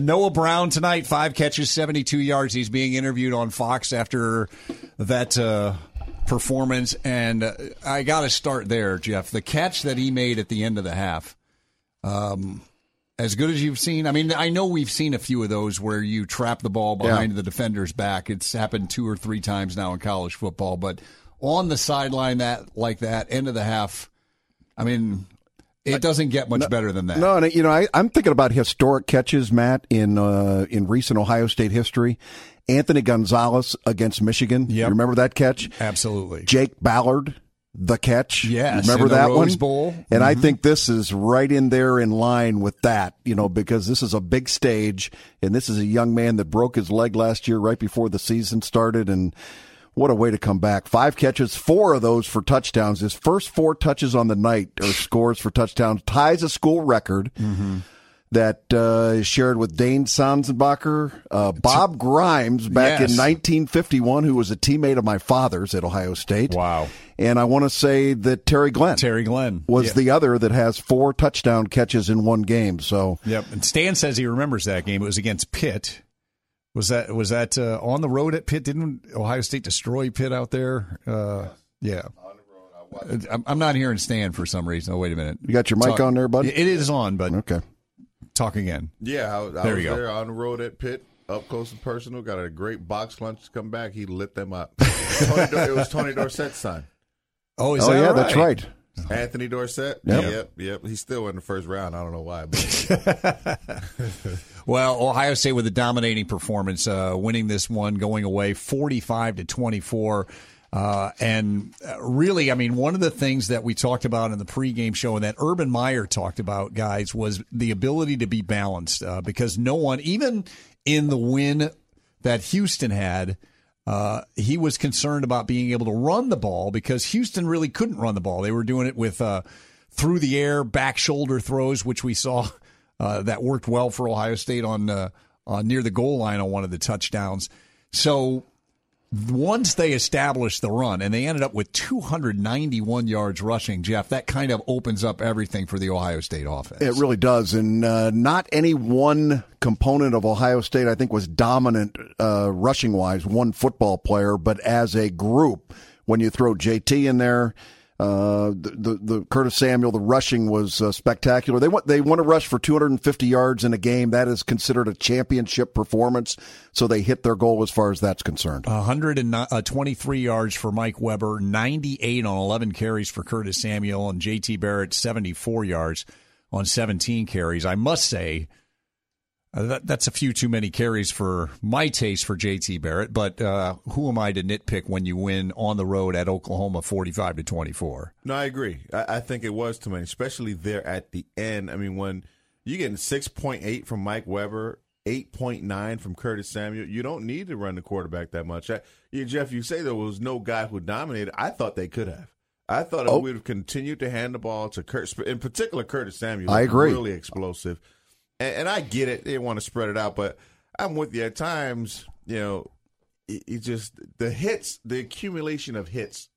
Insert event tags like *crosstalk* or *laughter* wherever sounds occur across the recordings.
Noah Brown tonight, five catches, 72 yards. He's being interviewed on Fox after that uh, performance. And uh, I got to start there, Jeff. The catch that he made at the end of the half, um, as good as you've seen. I mean, I know we've seen a few of those where you trap the ball behind Yeah. the defender's back. It's happened two or three times now in college football. But on the sideline, that like that, end of the half, I mean, it doesn't get much better than that. No, and you know, I, I'm thinking about historic catches, Matt, in uh, in recent Ohio State history. Anthony Gonzalez against Michigan. Yep. You remember that catch? Absolutely. Jake Ballard, the catch. Yes, remember that Rose one? Bowl. And I think this is right in there in line with that, you know, because this is a big stage, and this is a young man that broke his leg last year right before the season started, and what a way to come back. Five catches, four of those for touchdowns. His first four touches on the night or *laughs* scores for touchdowns ties a school record that uh, is shared with Dane Sanzenbacher, uh, Bob Grimes back Yes. in 1951, who was a teammate of my father's at Ohio State. Wow. And I want to say that Terry Glenn Terry Glenn was Yeah. the other that has four touchdown catches in one game. So Yep. And Stan says he remembers that game. It was against Pitt. Was that was that uh, on the road at Pitt? Didn't Ohio State destroy Pitt out there? Uh, yeah. I'm, I'm not hearing Stan for some reason. Oh, wait a minute. you got your mic Talk- on there, buddy? It is on, but Okay. talk again. Yeah, I, I There was you go. there on the road at Pitt, up close and personal. Got a great box lunch to come back. He lit them up. *laughs* Tony, Dor- it was Tony Dorsett's son, Oh, is Oh, that yeah, that's right. Anthony Dorsett. Yep. Yep, yep. He's still in the first round. I don't know why. But *laughs* *laughs* Well, Ohio State with a dominating performance, uh, winning this one, going away 45 to 24. Uh, and uh, really, I mean, one of the things that we talked about in the pregame show and that Urban Meyer talked about, guys, was the ability to be balanced uh, because no one, even in the win that Houston had, uh, he was concerned about being able to run the ball because Houston really couldn't run the ball. They were doing it with uh, through the air, back shoulder throws, which we saw uh, that worked well for Ohio State on uh, uh, near the goal line on one of the touchdowns. So once they established the run and they ended up with 291 yards rushing, Jeff, that kind of opens up everything for the Ohio State offense. It really does, and uh, not any one component of Ohio State I think was dominant uh, rushing wise. One football player, but as a group, when you throw JT in there, uh, the, the the Curtis Samuel, the rushing was uh, spectacular. They want they want to rush for 250 yards in a game. That is considered a championship performance. So they hit their goal as far as that's concerned. 123 yards for Mike Weber, 98 on 11 carries for Curtis Samuel, and JT Barrett 74 yards on 17 carries. I must say uh, that, that's a few too many carries for my taste for JT Barrett, but uh, who am I to nitpick when you win on the road at Oklahoma 45 to 24? no, I agree. I, I think it was too many, especially there at the end. I mean, when you're getting six point eight from Mike Weber. 8.9 from Curtis Samuel. You don't need to run the quarterback that much. I, you, Jeff, you say there was no guy who dominated. I thought they could have. I thought Oh. we would have continued to hand the ball to Curtis, in particular Curtis Samuel. I agree. Really explosive. And, and I get it. They want to spread it out, but I'm with you. At times, you know, it, it just the hits, the accumulation of hits,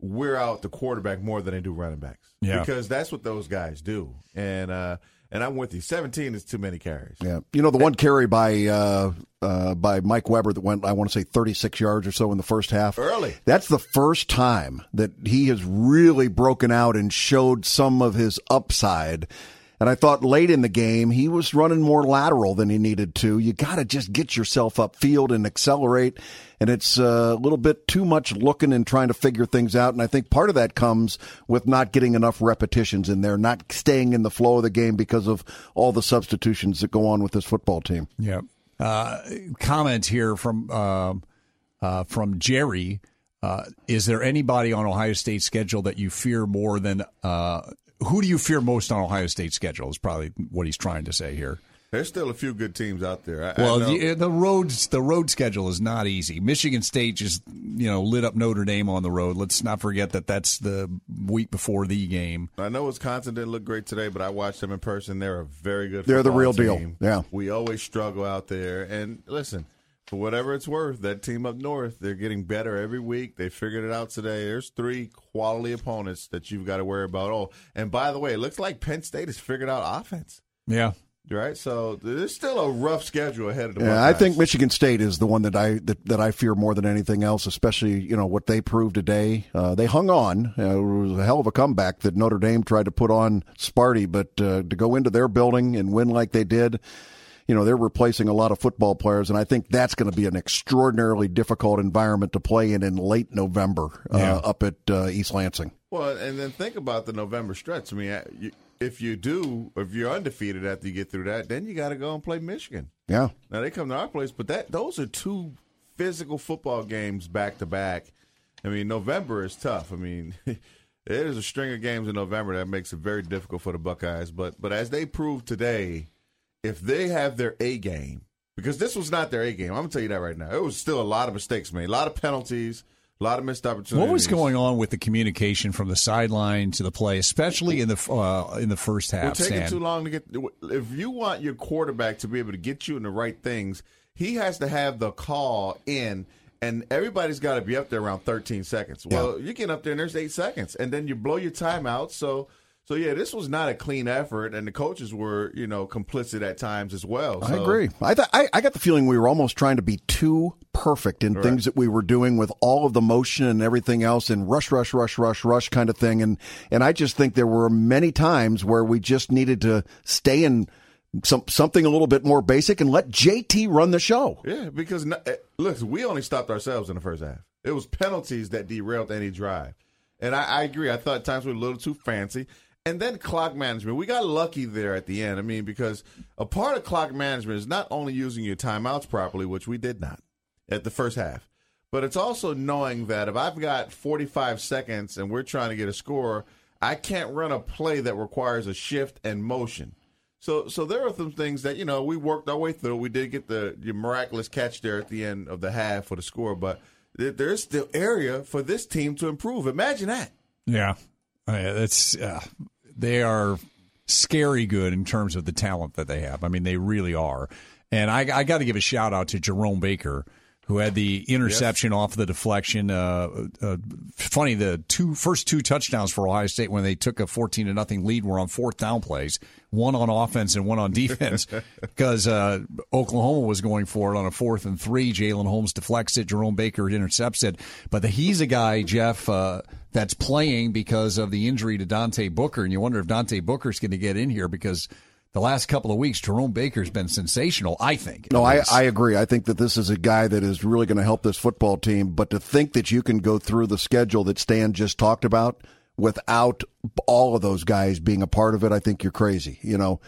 wear out the quarterback more than they do running backs. Yeah. because that's what those guys do. And uh, and I'm with you. 17 is too many carries. Yeah, you know the one carry by uh, uh, by Mike Weber that went, I want to say, 36 yards or so in the first half. Early. That's the first time that he has really broken out and showed some of his upside. And I thought late in the game he was running more lateral than he needed to. You got to just get yourself upfield and accelerate. And it's uh, a little bit too much looking and trying to figure things out. And I think part of that comes with not getting enough repetitions in there, not staying in the flow of the game because of all the substitutions that go on with this football team. Yeah. Uh, comment here from um, uh, from Jerry. Uh, is there anybody on Ohio State's schedule that you fear more than? Uh, who do you fear most on Ohio State's schedule? Is probably what he's trying to say here. There's still a few good teams out there. I, I Well, know- the, the roads the road schedule is not easy. Michigan State just you know lit up Notre Dame on the road. Let's not forget that that's the week before the game. I know Wisconsin didn't look great today, but I watched them in person. They're a very good. They're the football real deal. Yeah. we always struggle out there. And listen, for whatever it's worth, that team up north, they're getting better every week. They figured it out today. There's three quality opponents that you've got to worry about. Oh, and by the way, it looks like Penn State has figured out offense. Yeah, Right, so there's still a rough schedule ahead of the. Yeah, I think Michigan State is the one that I that, that I fear more than anything else. Especially you know what they proved today. Uh, they hung on. Uh, it was a hell of a comeback that Notre Dame tried to put on Sparty, but uh, to go into their building and win like they did, you know they're replacing a lot of football players, and I think that's going to be an extraordinarily difficult environment to play in in late November uh, Yeah. up at uh, East Lansing. Well, and then think about the November stretch. I mean, uh, you, if you do, if you're undefeated after you get through that, then you got to go and play Michigan. Yeah, Now they come to our place, but that those are two physical football games back to back. I mean, November is tough. I mean, *laughs* there's a string of games in November that makes it very difficult for the Buckeyes. But but as they proved today, if they have their A game, because this was not their A game, I'm gonna tell you that right now. It was still a lot of mistakes made, a lot of penalties, a lot of missed opportunities. What was going on with the communication from the sideline to the play, especially in the uh, in the first half? taking Stan? too long to get. If you want your quarterback to be able to get you in the right things, he has to have the call in, and everybody's got to be up there around 13 seconds. Well, you get up there and there's eight seconds, and then you blow your timeout. So, so yeah, this was not a clean effort, and the coaches were, you know, complicit at times as well. I agree. I, th- I I got the feeling we were almost trying to be too perfect in things that we were doing with all of the motion and everything else and rush, rush, rush, rush, rush kind of thing. And and I just think there were many times where we just needed to stay in some something a little bit more basic and let JT run the show. Yeah, because eh, look, we only stopped ourselves in the first half. It was penalties that derailed any drive, and I, I agree. I thought times were a little too fancy, and then clock management. We got lucky there at the end. I mean, because a part of clock management is not only using your timeouts properly, which we did not at the first half, but it's also knowing that if I've got 45 seconds and we're trying to get a score, I can't run a play that requires a shift and motion. So, so there are some things that you know we worked our way through. We did get the, the miraculous catch there at the end of the half for the score, but there- there's still area for this team to improve. Imagine that. Yeah, Uh, that's uh, they are scary good in terms of the talent that they have. I mean, they really are. And I, I got to give a shout out to Jerome Baker, who had the interception off the deflection. Uh, uh, funny, the two first two touchdowns for Ohio State when they took a fourteen to nothing lead were on fourth down plays, one on offense and one on defense, *laughs* because uh, Oklahoma was going for it on a fourth and three. Jalyn Holmes deflects it, Jerome Baker intercepts it, but the, he's a guy, Jeff. That's playing because of the injury to Dante Booker, and you wonder if Dante Booker's going to get in here because the last couple of weeks, Jerome Baker's been sensational. I think. No, I, I agree. I think that this is a guy that is really going to help this football team. But to think that you can go through the schedule that Stan just talked about without all of those guys being a part of it, I think you're crazy. You know,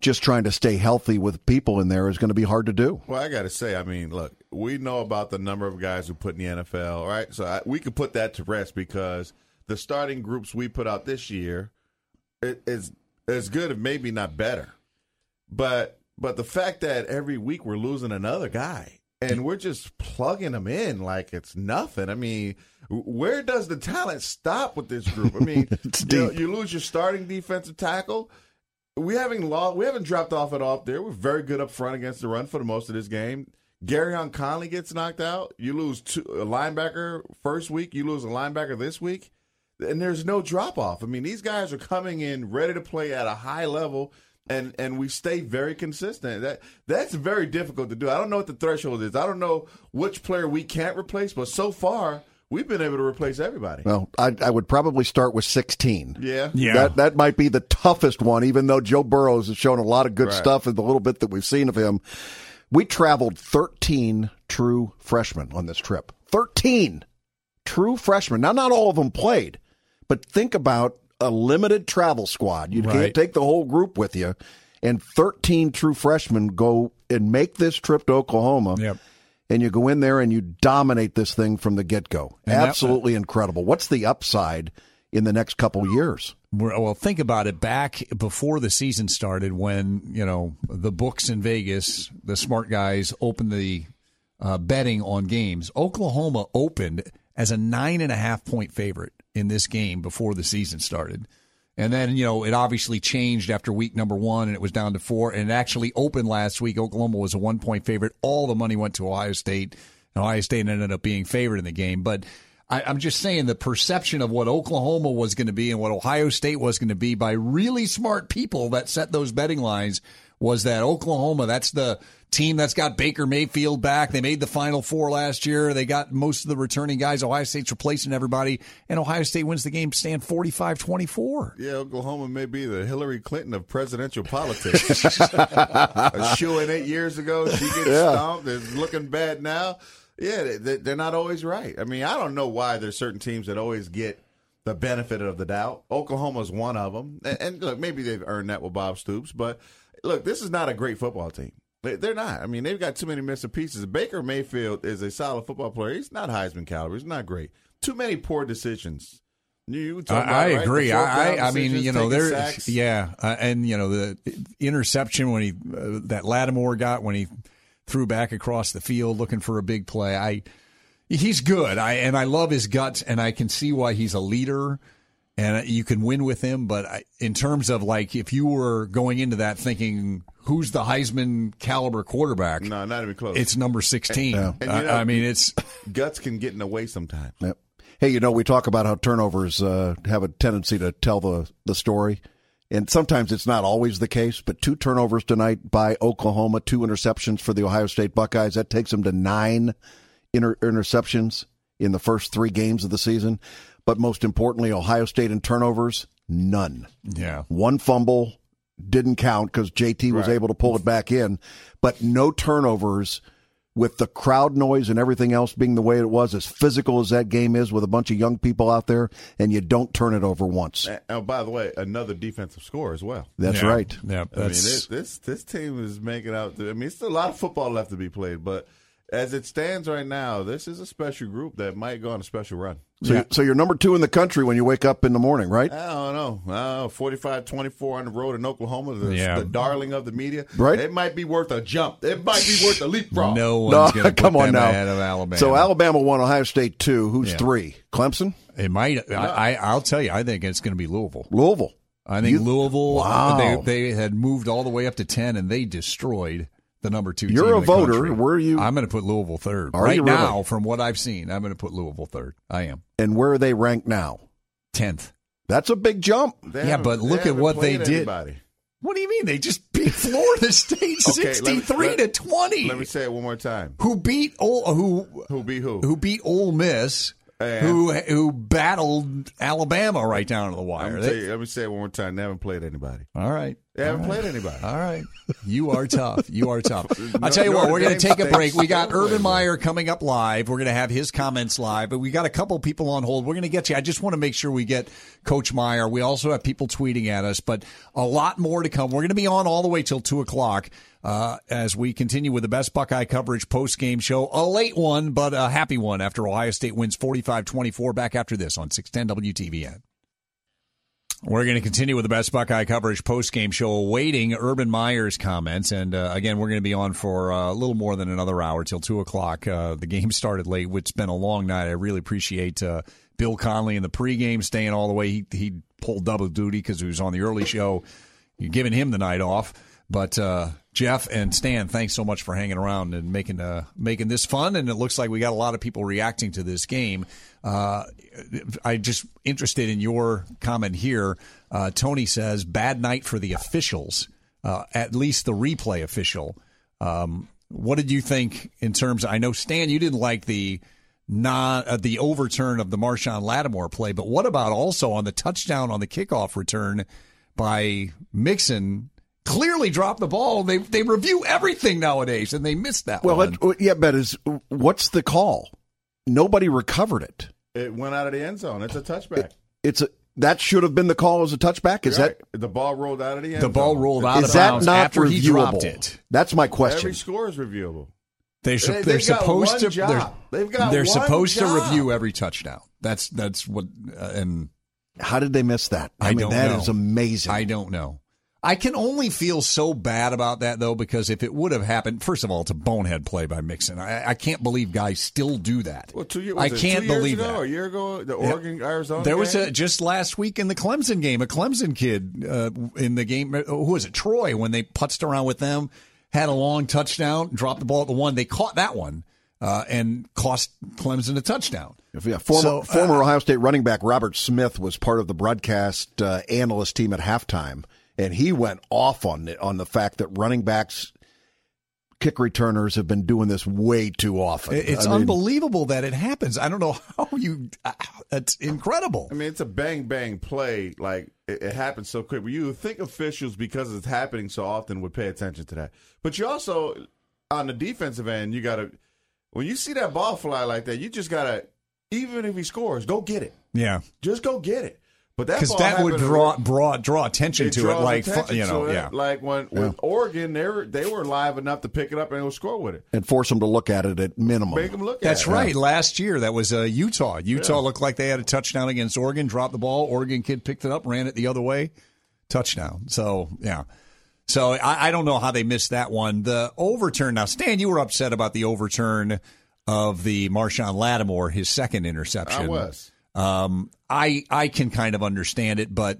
just trying to stay healthy with people in there is going to be hard to do. Well, I got to say, I mean, look, we know about the number of guys who put in the NFL, right? So I, we could put that to rest because the starting groups we put out this year it, is as good, if maybe not better. But but the fact that every week we're losing another guy and we're just plugging them in like it's nothing. I mean, where does the talent stop with this group? I mean, *laughs* you, know, you lose your starting defensive tackle we haven't lost, we haven't dropped off at all there. We're very good up front against the run for the most of this game. Gareon Conley gets knocked out. You lose two, a linebacker first week. You lose a linebacker this week, and there's no drop off. I mean, these guys are coming in ready to play at a high level, and and we stay very consistent. That that's very difficult to do. I don't know what the threshold is. I don't know which player we can't replace, but so far we've been able to replace everybody. Well, I, I would probably start with 16. Yeah, Yeah. That that might be the toughest one, even though Joe Burrows has shown a lot of good Right. stuff in the little bit that we've seen of him. We traveled 13 true freshmen on this trip. 13 true freshmen. Now, not all of them played, but think about a limited travel squad. You Right. can't take the whole group with you. And 13 true freshmen go and make this trip to Oklahoma. Yep. And you go in there and you dominate this thing from the get go. And that- Absolutely incredible. What's the upside in the next couple years? Well, think about it. Back before the season started, when you know the books in Vegas, the smart guys opened the uh, betting on games. Oklahoma opened as a nine and a half point favorite in this game before the season started, and then you know it obviously changed after week number one, and it was down to four. And it actually opened last week. Oklahoma was a one point favorite. All the money went to Ohio State. And Ohio State ended up being favored in the game, but. I, I'm just saying the perception of what Oklahoma was going to be and what Ohio State was going to be by really smart people that set those betting lines was that Oklahoma, that's the team that's got Baker Mayfield back. They made the Final Four last year. They got most of the returning guys. Ohio State's replacing everybody, and Ohio State wins the game, stand 45 24. Yeah, Oklahoma may be the Hillary Clinton of presidential politics. *laughs* a shoe in eight years ago, she gets yeah. stomped. It's looking bad now. Yeah, they're not always right. I mean, I don't know why there's certain teams that always get the benefit of the doubt. Oklahoma's one of them. And, look, maybe they've earned that with Bob Stoops, but look, this is not a great football team. They're not. I mean, they've got too many missing pieces. Baker Mayfield is a solid football player. He's not Heisman caliber. He's not great. Too many poor decisions. You I, I right? agree. I, I, I mean, you know, there's yeah, uh, and you know the interception when he uh, that Lattimore got when he threw back across the field looking for a big play. I he's good. I and I love his guts, and I can see why he's a leader and you can win with him. But in terms of like, if you were going into that thinking who's the Heisman caliber quarterback, no, not even close. It's number sixteen. And, and, you know, I, I, mean, it's *laughs* guts can get in the way sometimes. Yep. Hey, you know, we talk about how turnovers uh, have a tendency to tell the the story. And sometimes it's not always the case, but two turnovers tonight by Oklahoma, two interceptions for the Ohio State Buckeyes. That takes them to nine inter- interceptions in the first three games of the season. But most importantly, Ohio State in turnovers, none. Yeah. One fumble didn't count because JT was right. able to pull it back in, but no turnovers with the crowd noise and everything else being the way it was, as physical as that game is with a bunch of young people out there, and you don't turn it over once. And, oh, by the way, another defensive score as well. That's yeah. right. Yeah, that's... I mean, this, this, this team is making out. To, I mean, it's still a lot of football left to be played, but as it stands right now, this is a special group that might go on a special run. So, yeah. so you're number two in the country when you wake up in the morning, right? I don't know. Uh, 45 24 on the road in Oklahoma, the, yeah. the darling of the media. Right. It might be worth a jump. It might be worth a leapfrog. no one's no, going to come on now. ahead of Alabama. So Alabama won Ohio State two. Who's yeah. three? Clemson? It might. No. I, I, will tell you, I think it's going to be Louisville. Louisville. I think you, Louisville, wow. they, they had moved all the way up to 10 and they destroyed the number two. You're a voter. Country. Where are you? I'm going to put Louisville third are right really? now. From what I've seen, I'm going to put Louisville third. I am. And where are they ranked now? Tenth. That's a big jump. They yeah, but look at what they did. Anybody. What do you mean? They just beat Florida *laughs* State okay, 63 me, to 20. Let me say it one more time. Who beat Ole? who who beat who? Who beat Ole Miss and who who battled Alabama right down to the wire. Let me, you, let me say it one more time. They haven't played anybody. All right. They haven't right. played anybody. All right. You are tough. You are tough. *laughs* I'll tell you what, we're going to take a break. We got *laughs* Urban Meyer coming up live. We're going to have his comments live, but we got a couple people on hold. We're going to get you. I just want to make sure we get Coach Meyer. We also have people tweeting at us, but a lot more to come. We're going to be on all the way till 2 o'clock uh, as we continue with the best Buckeye coverage post game show. A late one, but a happy one after Ohio State wins 45 24. Back after this on 610 WTVN. We're going to continue with the best Buckeye coverage post game show, awaiting Urban Meyer's comments. And uh, again, we're going to be on for uh, a little more than another hour till 2 o'clock. Uh, the game started late, which has been a long night. I really appreciate uh, Bill Conley in the pregame staying all the way. He, he pulled double duty because he was on the early show. You're giving him the night off. But uh, Jeff and Stan, thanks so much for hanging around and making uh, making this fun. And it looks like we got a lot of people reacting to this game. Uh, I just interested in your comment here. Uh, Tony says bad night for the officials, uh, at least the replay official. Um, what did you think in terms? Of, I know Stan, you didn't like the non uh, the overturn of the Marshon Lattimore play, but what about also on the touchdown on the kickoff return by Mixon? Clearly dropped the ball. They they review everything nowadays, and they missed that well, one. Well, yeah, but is what's the call? Nobody recovered it. It went out of the end zone. It's a touchback. It, it's a that should have been the call as a touchback. Is right. that the ball rolled out of the end? The ball zone. rolled out is of bounds that not after reviewable? he dropped it. That's my question. Every score is reviewable. They're, su- they, they're supposed to. Job. They're, They've got they're supposed job. to review every touchdown. That's that's what. Uh, and how did they miss that? I, I mean, don't that know. is amazing. I don't know. I can only feel so bad about that though because if it would have happened, first of all, it's a bonehead play by Mixon. I, I can't believe guys still do that. Well, two years, I can't believe ago, that. A year ago, the Oregon yeah. Arizona. There game? was a just last week in the Clemson game, a Clemson kid uh, in the game. Uh, who was it? Troy when they putzed around with them, had a long touchdown, dropped the ball at the one. They caught that one. Uh, and cost Clemson a touchdown. Yeah, former, so, uh, former Ohio State running back Robert Smith was part of the broadcast uh, analyst team at halftime and he went off on it on the fact that running backs kick returners have been doing this way too often. It's I mean, unbelievable that it happens. I don't know how you. Uh, it's incredible. I mean, it's a bang bang play. Like it, it happens so quick. But you think officials, because it's happening so often, would pay attention to that. But you also, on the defensive end, you got to when you see that ball fly like that, you just gotta even if he scores, go get it. Yeah, just go get it. But that because that would happened- draw draw draw attention it to it, like fu- attention you know, it. yeah. Like when with Oregon, they were they were live enough to pick it up and go score with it. and force them to look at it at minimum. Make them look. That's at it. right. Last year, that was uh, Utah. Utah looked like they had a touchdown against Oregon. Dropped the ball. Oregon kid picked it up, ran it the other way, touchdown. So yeah. So I, I don't know how they missed that one. The overturn. Now, Stan, you were upset about the overturn of the Marshon Lattimore, his second interception. I was. Um, I I can kind of understand it, but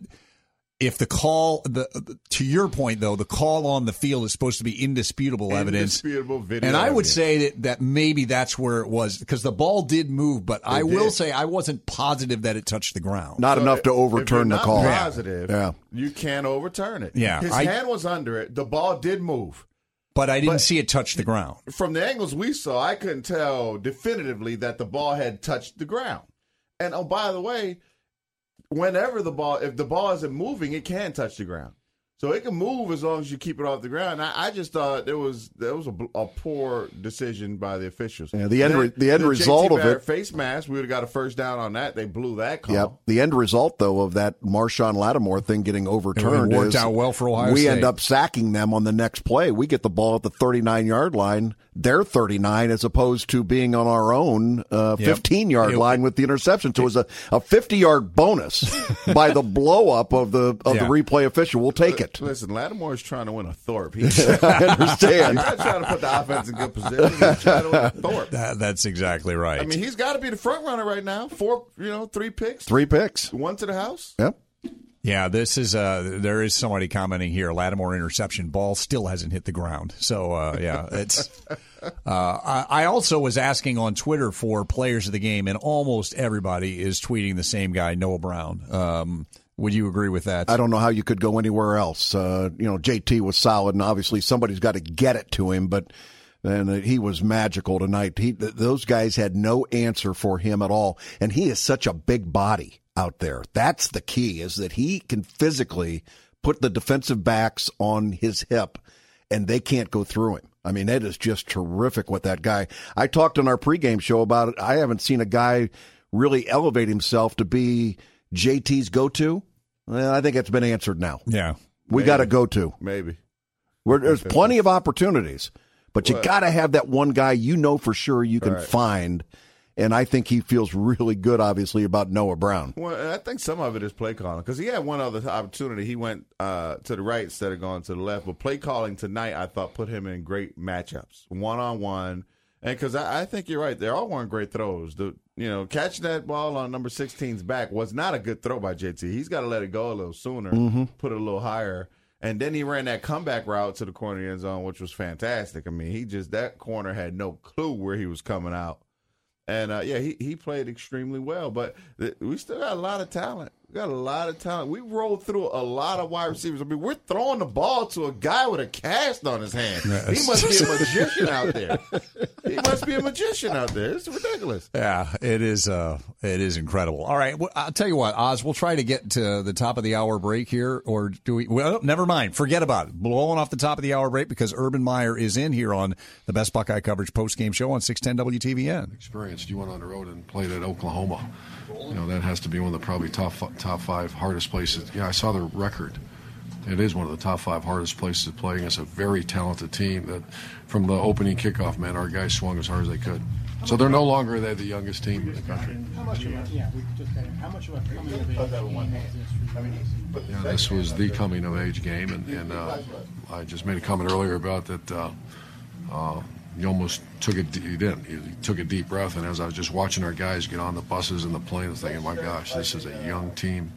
if the call the to your point though, the call on the field is supposed to be indisputable evidence. Indisputable video. And I would evidence. say that, that maybe that's where it was because the ball did move, but I will did. say I wasn't positive that it touched the ground. Not So enough to if- if you're overturn the not call. Positive, Yeah. you can't overturn it. Yeah, his I- hand was under it. The ball did move. but I didn't but- see it touch the ground. From the angles we saw, I couldn't tell definitively that the ball had touched the ground. And oh, by the way, whenever the ball, if the ball isn't moving, it can touch the ground. So it can move as long as you keep it off the ground. I, I just thought there was there was a, a poor decision by the officials. Yeah, the end Then re- the end JT result of Barrett it- face mask. We would have got a first down on that. They blew that call. Yep. The end result, though, of that Marshon Lattimore thing getting overturned It worked is out well for Ohio we State. end up sacking them on the next play. We get the ball at the 39 yard line. They're 39 as opposed to being on our own uh, 15 yard It- line with the interception. So it was a, a 50 yard bonus *laughs* by the blow up of the of Yeah. the replay official. We'll take it. Listen, Lattimore is trying to win a Thorpe. *laughs* He's I understand. he's not trying to put the offense in good position. He's trying to win a Thorpe. *laughs* That, that's exactly right. I mean, he's got to be the front runner right now. Four, you know, three picks, Three picks. one to the house. Yep. Yeah, this is uh, there is somebody commenting here. Lattimore interception ball still hasn't hit the ground. So uh, yeah, it's. Uh, I, I also was asking on Twitter for players of the game, and almost everybody is tweeting the same guy, Noah Brown. Um, would you agree with that? I don't know how you could go anywhere else. Uh, you know, JT was solid, and obviously somebody's got to get it to him. But and he was magical tonight. He, those guys had no answer for him at all, and he is such a big body out there. That's the key: is that he can physically put the defensive backs on his hip, and they can't go through him. I mean, that is just terrific with that guy. I talked on our pregame show about it. I haven't seen a guy really elevate himself to be JT's go-to. Well, I think it's been answered now. Yeah. We got to go to. Maybe. Where there's plenty of opportunities, but you got to have that one guy you know for sure you can Right. find. And I think he feels really good, obviously, about Noah Brown. Well, I think some of it is play calling because he had one other opportunity. He went uh, to the right instead of going to the left. But play calling tonight, I thought, put him in great matchups, one on one. And because I, I think you're right, they all weren't great throws. The you know catching that ball on number 16's back was not a good throw by JT. He's got to let it go a little sooner, put it a little higher. And then he ran that comeback route to the corner of the end zone, which was fantastic. I mean, he just that corner had no clue where he was coming out. And uh, yeah, he, he played extremely well. But th- we still got a lot of talent. We got a lot of talent. We rolled through a lot of wide receivers. I mean, we're throwing the ball to a guy with a cast on his hand. He must be a magician out there. He must be a magician out there. It's ridiculous. Yeah, it is. Uh, it is incredible. All right, well, I'll tell you what, Oz. We'll try to get to the top of the hour break here, or do we? Well, never mind. Forget about it. Blowing off the top of the hour break because Urban Meyer is in here on the best Buckeye coverage post game show on six ten WTVN. experienced. You went on the road and played at Oklahoma. You know that has to be one of the probably top top five hardest places. Yeah, I saw the record. It is one of the top five hardest places to play against a very talented team. That from the opening kickoff, man, our guys swung as hard as they could. So they're no longer they're the youngest team in the country. How much of a, yeah, we just got it. How much of a coming of age game was this? Yeah, this was the coming of age game, and, and uh, I just made a comment earlier about that. Uh, uh, you almost took it. You didn't. You took a deep breath, and as I was just watching our guys get on the buses and the planes, thinking, "My gosh, this is a young team.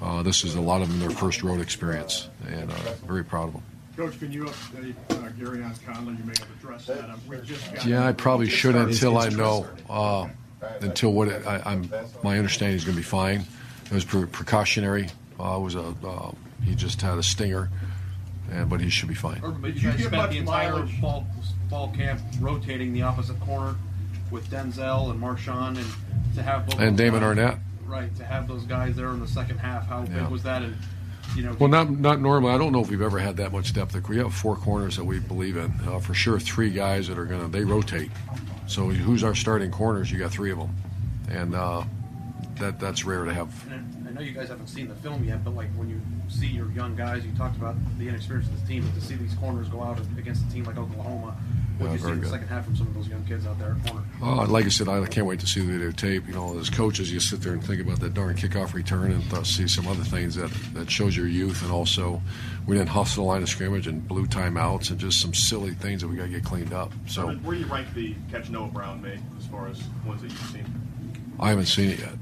Uh, this is a lot of them their first road experience, and uh, very proud of them." Coach, can you update uh, Gareon Conley? You may have addressed that. Um, we just got Yeah, I probably should until I know. Uh, until what it, I, I'm, my understanding is going to be fine. It was pre- precautionary. Uh, it was a uh, he just had a stinger, and but he should be fine. Did But you you get much the entire mileage? fall, fall camp rotating the opposite corner with Denzel and Marshon, and to have both And Damon guys- Arnette. Right, to have those guys there in the second half. How Yeah. big was that? And you know, Well, not not normally. I don't know if we've ever had that much depth. Like, We have four corners that we believe in. Uh, for sure, three guys that are gonna they rotate. So who's our starting corners? You got three of them, and uh, that that's rare to have. And I know you guys haven't seen the film yet, but like when you see your young guys, you talked about the inexperience of this team, but to see these corners go out against a team like Oklahoma, what Yeah, you see in the second half from some of those young kids out there at corner? Oh, like I said, I can't wait to see the videotape. You know, as coaches, you sit there and think about that darn kickoff return and th- see some other things that, that shows your youth. And also, we didn't hustle the line of scrimmage and blew timeouts and just some silly things that we got to get cleaned up. So Where do you rank the catch Noah Brown made as far as ones that you've seen? I haven't seen it yet.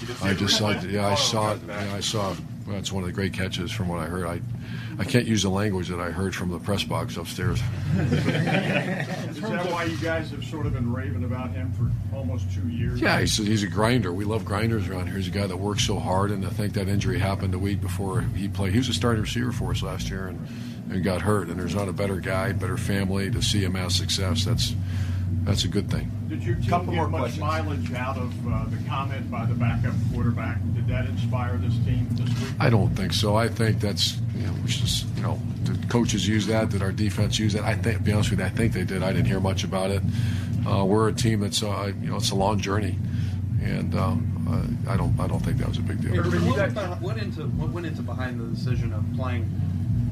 You did see I just saw, recently? yeah, I Oh, saw it. okay. Yeah, I saw. Well, it's one of the great catches from what I heard. I, I can't use the language that I heard from the press box upstairs. Is that why you guys have sort of been raving about him for almost two years? Yeah, he's, he's a grinder. We love grinders around here. He's a guy that works so hard, and I think that injury happened a week before he played. He was a starting receiver for us last year, and, and got hurt. And there's not a better guy, better family to see him have success. That's that's a good thing. Did your team Couple get more much questions. mileage out of uh, the comment by the backup quarterback? Did that inspire this team this week? I don't think so. I think that's you know, we should just you know, did coaches use that? Did our defense use that? I think, to be honest with you, I think they did. I didn't hear much about it. Uh, we're a team that's uh, you know, it's a long journey, and um, uh, I don't, I don't think that was a big deal. What, went into what went into behind the decision of playing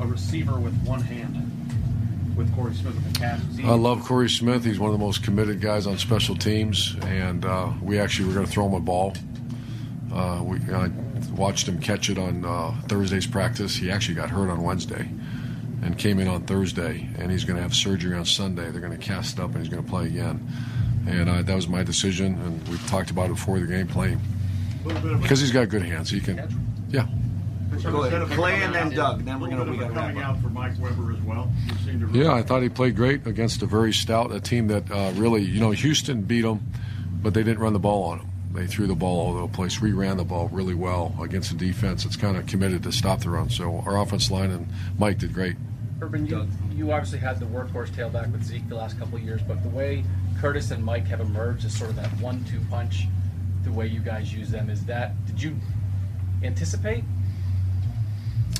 a receiver with one hand with Corey Smith with the cast? I love Corey Smith. He's one of the most committed guys on special teams, and uh, we actually were going to throw him a ball. Uh, we I watched him catch it on uh, Thursday's practice. He actually got hurt on Wednesday, and came in on Thursday, and he's going to have surgery on Sunday. They're going to cast it up, and he's going to play again. And uh, that was my decision, and we talked about it before the game, playing A little bit of a, because he's got good hands. He can, yeah. Go ahead. Clay and then Doug. Then a we're gonna we got to coming wrap up. out for Mike Weber as well. You Yeah, I thought he played great against a very stout a team that uh, really, you know, Houston beat them, but they didn't run the ball on them. They threw the ball all over the place. We ran the ball really well against a defense that's kind of committed to stop the run. So our offense line and Mike did great. Urban, you, you obviously had the workhorse tailback with Zeke the last couple of years, but the way Curtis and Mike have emerged as sort of that one-two punch, the way you guys use them, is that did you anticipate?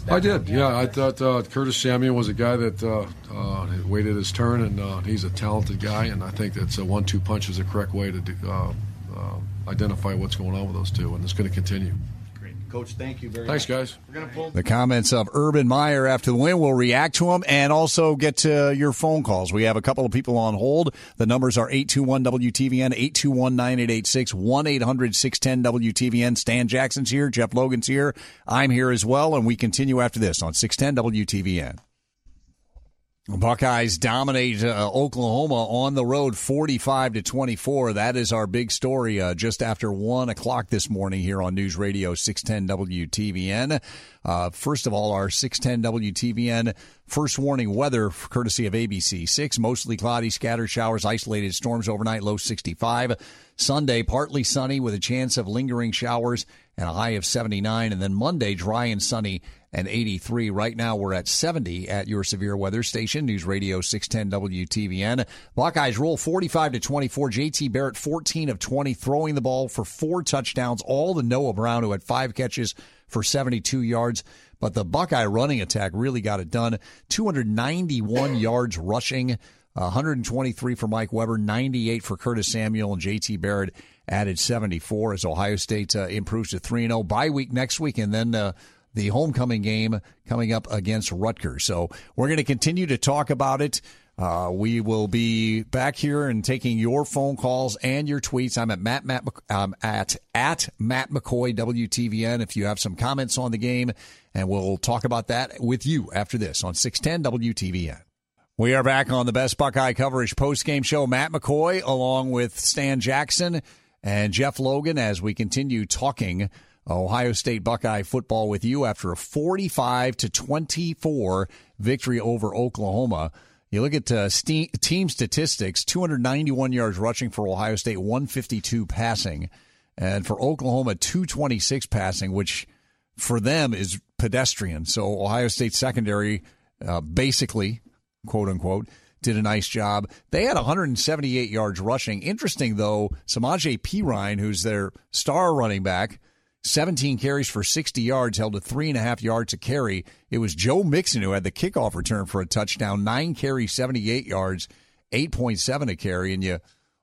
I did, yeah. I thought uh, Curtis Samuel was a guy that uh, uh, waited his turn, and uh, he's a talented guy. And I think that's a one-two punch is the correct way to do, uh, uh, identify what's going on with those two, and it's going to continue. Great. Coach, thank you very Thanks, much. guys. We're going to pull The comments of Urban Meyer after the win. We'll react to them and also get to your phone calls. We have a couple of people on hold. The numbers are 821 WTVN, 821 9886, 1 800 610 WTVN. Stan Jackson's here. Jeff Logan's here. I'm here as well. And we continue after this on 610 WTVN. Buckeyes dominate uh, Oklahoma on the road, forty-five to twenty-four. That is our big story. Uh, just after one o'clock this morning here on News Radio six ten WTVN. Uh, first of all, our six ten WTVN first warning weather, courtesy of ABC six. Mostly cloudy, scattered showers, isolated storms overnight. Low sixty-five. Sunday, partly sunny with a chance of lingering showers and a high of 79. And then Monday, dry and sunny and 83. Right now, we're at 70 at your severe weather station, News Radio 610 WTVN. Buckeyes roll 45 to 24. JT Barrett, 14 of 20, throwing the ball for four touchdowns. All to Noah Brown, who had five catches for 72 yards. But the Buckeye running attack really got it done. 291 *clears throat* yards rushing. 123 for Mike Weber, 98 for Curtis Samuel, and JT Barrett added 74 as Ohio State uh, improves to 3 0. Bye week next week, and then uh, the homecoming game coming up against Rutgers. So we're going to continue to talk about it. Uh, we will be back here and taking your phone calls and your tweets. I'm at Matt, Matt um, at at Matt McCoy WTVN. If you have some comments on the game, and we'll talk about that with you after this on 610 WTVN. We are back on the Best Buckeye Coverage post-game show. Matt McCoy along with Stan Jackson and Jeff Logan as we continue talking Ohio State Buckeye football with you after a 45 to 24 victory over Oklahoma. You look at uh, team statistics 291 yards rushing for Ohio State, 152 passing. And for Oklahoma, 226 passing, which for them is pedestrian. So Ohio State secondary uh, basically, quote unquote, did a nice job. They had 178 yards rushing. Interesting though, Samaje Perine, who's their star running back, 17 carries for 60 yards, held to three and a half yards a carry. It was Joe Mixon who had the kickoff return for a touchdown, nine carries, 78 yards, 8.7 a carry, and you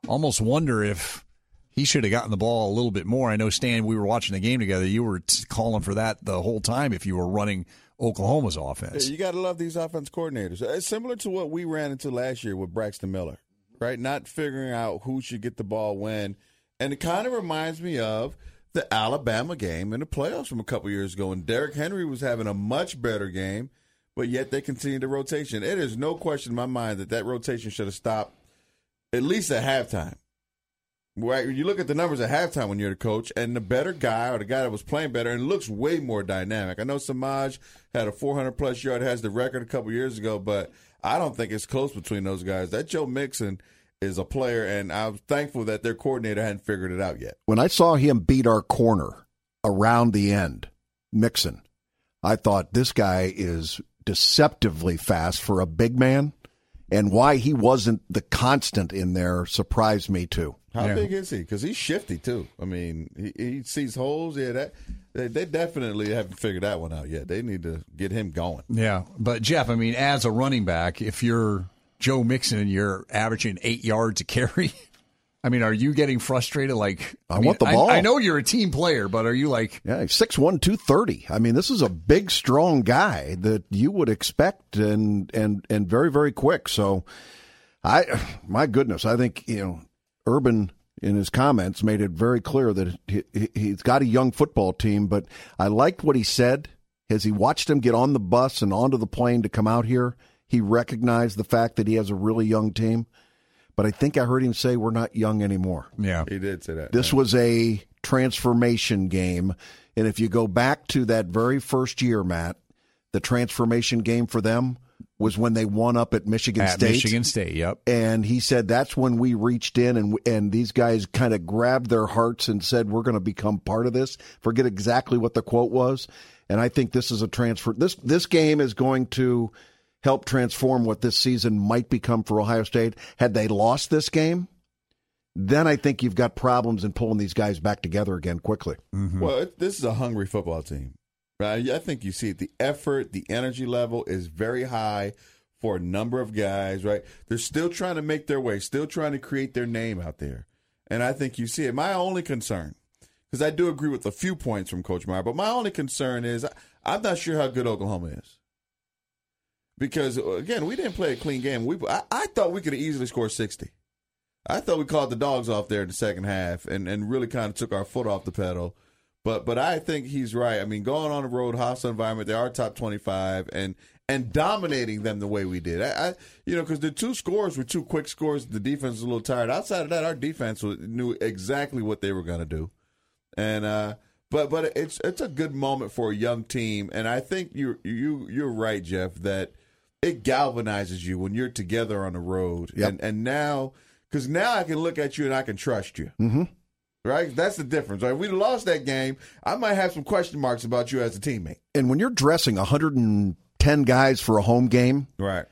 almost wonder if he should have gotten the ball a little bit more. I know Stan, we were watching the game together. You were calling for that the whole time if you were running Oklahoma's offense. You got to love these offense coordinators. It's similar to what we ran into last year with Braxton Miller, right? Not figuring out who should get the ball when. And it kind of reminds me of the Alabama game in the playoffs from a couple years ago. And Derrick Henry was having a much better game, but yet they continued the rotation. It is no question in my mind that that rotation should have stopped at least at halftime. Right, you look at the numbers at halftime when you're the coach, and the better guy or the guy that was playing better and looks way more dynamic. I know Samaj had a 400 plus yard, has the record a couple years ago, but I don't think it's close between those guys. That Joe Mixon is a player, and I'm thankful that their coordinator hadn't figured it out yet. When I saw him beat our corner around the end, Mixon, I thought this guy is deceptively fast for a big man, and why he wasn't the constant in there surprised me too. How Yeah. big is he? Because he's shifty too. I mean, he, he sees holes. Yeah, that they, they definitely haven't figured that one out yet. They need to get him going. Yeah, but Jeff, I mean, as a running back, if you're Joe Mixon and you're averaging eight yards a carry, *laughs* I mean, are you getting frustrated? Like, I mean, want the ball. I, know you're a team player, but are you like, Yeah, he's 6'1", 230. I mean, this is a big, strong guy that you would expect and and and very, very quick. So, I, my goodness, I think you know, Urban in his comments made it very clear that he, he- he's got a young football team. But I liked what he said as he watched him get on the bus and onto the plane to come out here. He recognized the fact that he has a really young team. But I think I heard him say we're not young anymore. yeah, He did say that. This was a transformation game. And if you go back to that very first year, Matt, the transformation game for them was when they won up at Michigan at State. Michigan State? Yep. And he said that's when we reached in and and these guys kind of grabbed their hearts and said we're going to become part of this. Forget exactly what the quote was. And I think this is a transfer. This this game is going to help transform what this season might become for Ohio State. Had they lost this game, then I think you've got problems in pulling these guys back together again quickly. Mm-hmm. Well, it, this is a hungry football team. Right? I think you see it. The effort, the energy level is very high for a number of guys, right? They're still trying to make their way, still trying to create their name out there. And I think you see it. My only concern, because I do agree with a few points from Coach Meyer, but my only concern is I, I'm not sure how good Oklahoma is. Because, again, we didn't play a clean game. We I, I thought we could have easily scored 60. I thought we caught the dogs off there in the second half and, and really kind of took our foot off the pedal. But but I think he's right. I mean, going on the road, hostile environment, they are top twenty five, and and dominating them the way we did. I, I you know because the two scores were two quick scores. The defense was a little tired. Outside of that, our defense knew exactly what they were going to do, and uh, but but it's it's a good moment for a young team, and I think you you you're right, Jeff, that it galvanizes you when you're together on the road, Yep. and and now because now I can look at you and I can trust you. Mm-hmm. Right, that's the difference. Right, if we lost that game, I might have some question marks about you as a teammate. And when you're dressing 110 guys for a home game, Right.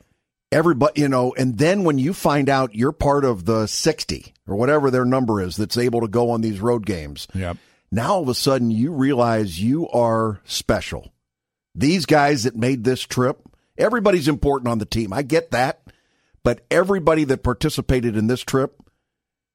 everybody, you know, and then when you find out you're part of the 60 or whatever their number is that's able to go on these road games, Yep. now all of a sudden you realize you are special. These guys that made this trip, everybody's important on the team. I get that. But everybody that participated in this trip,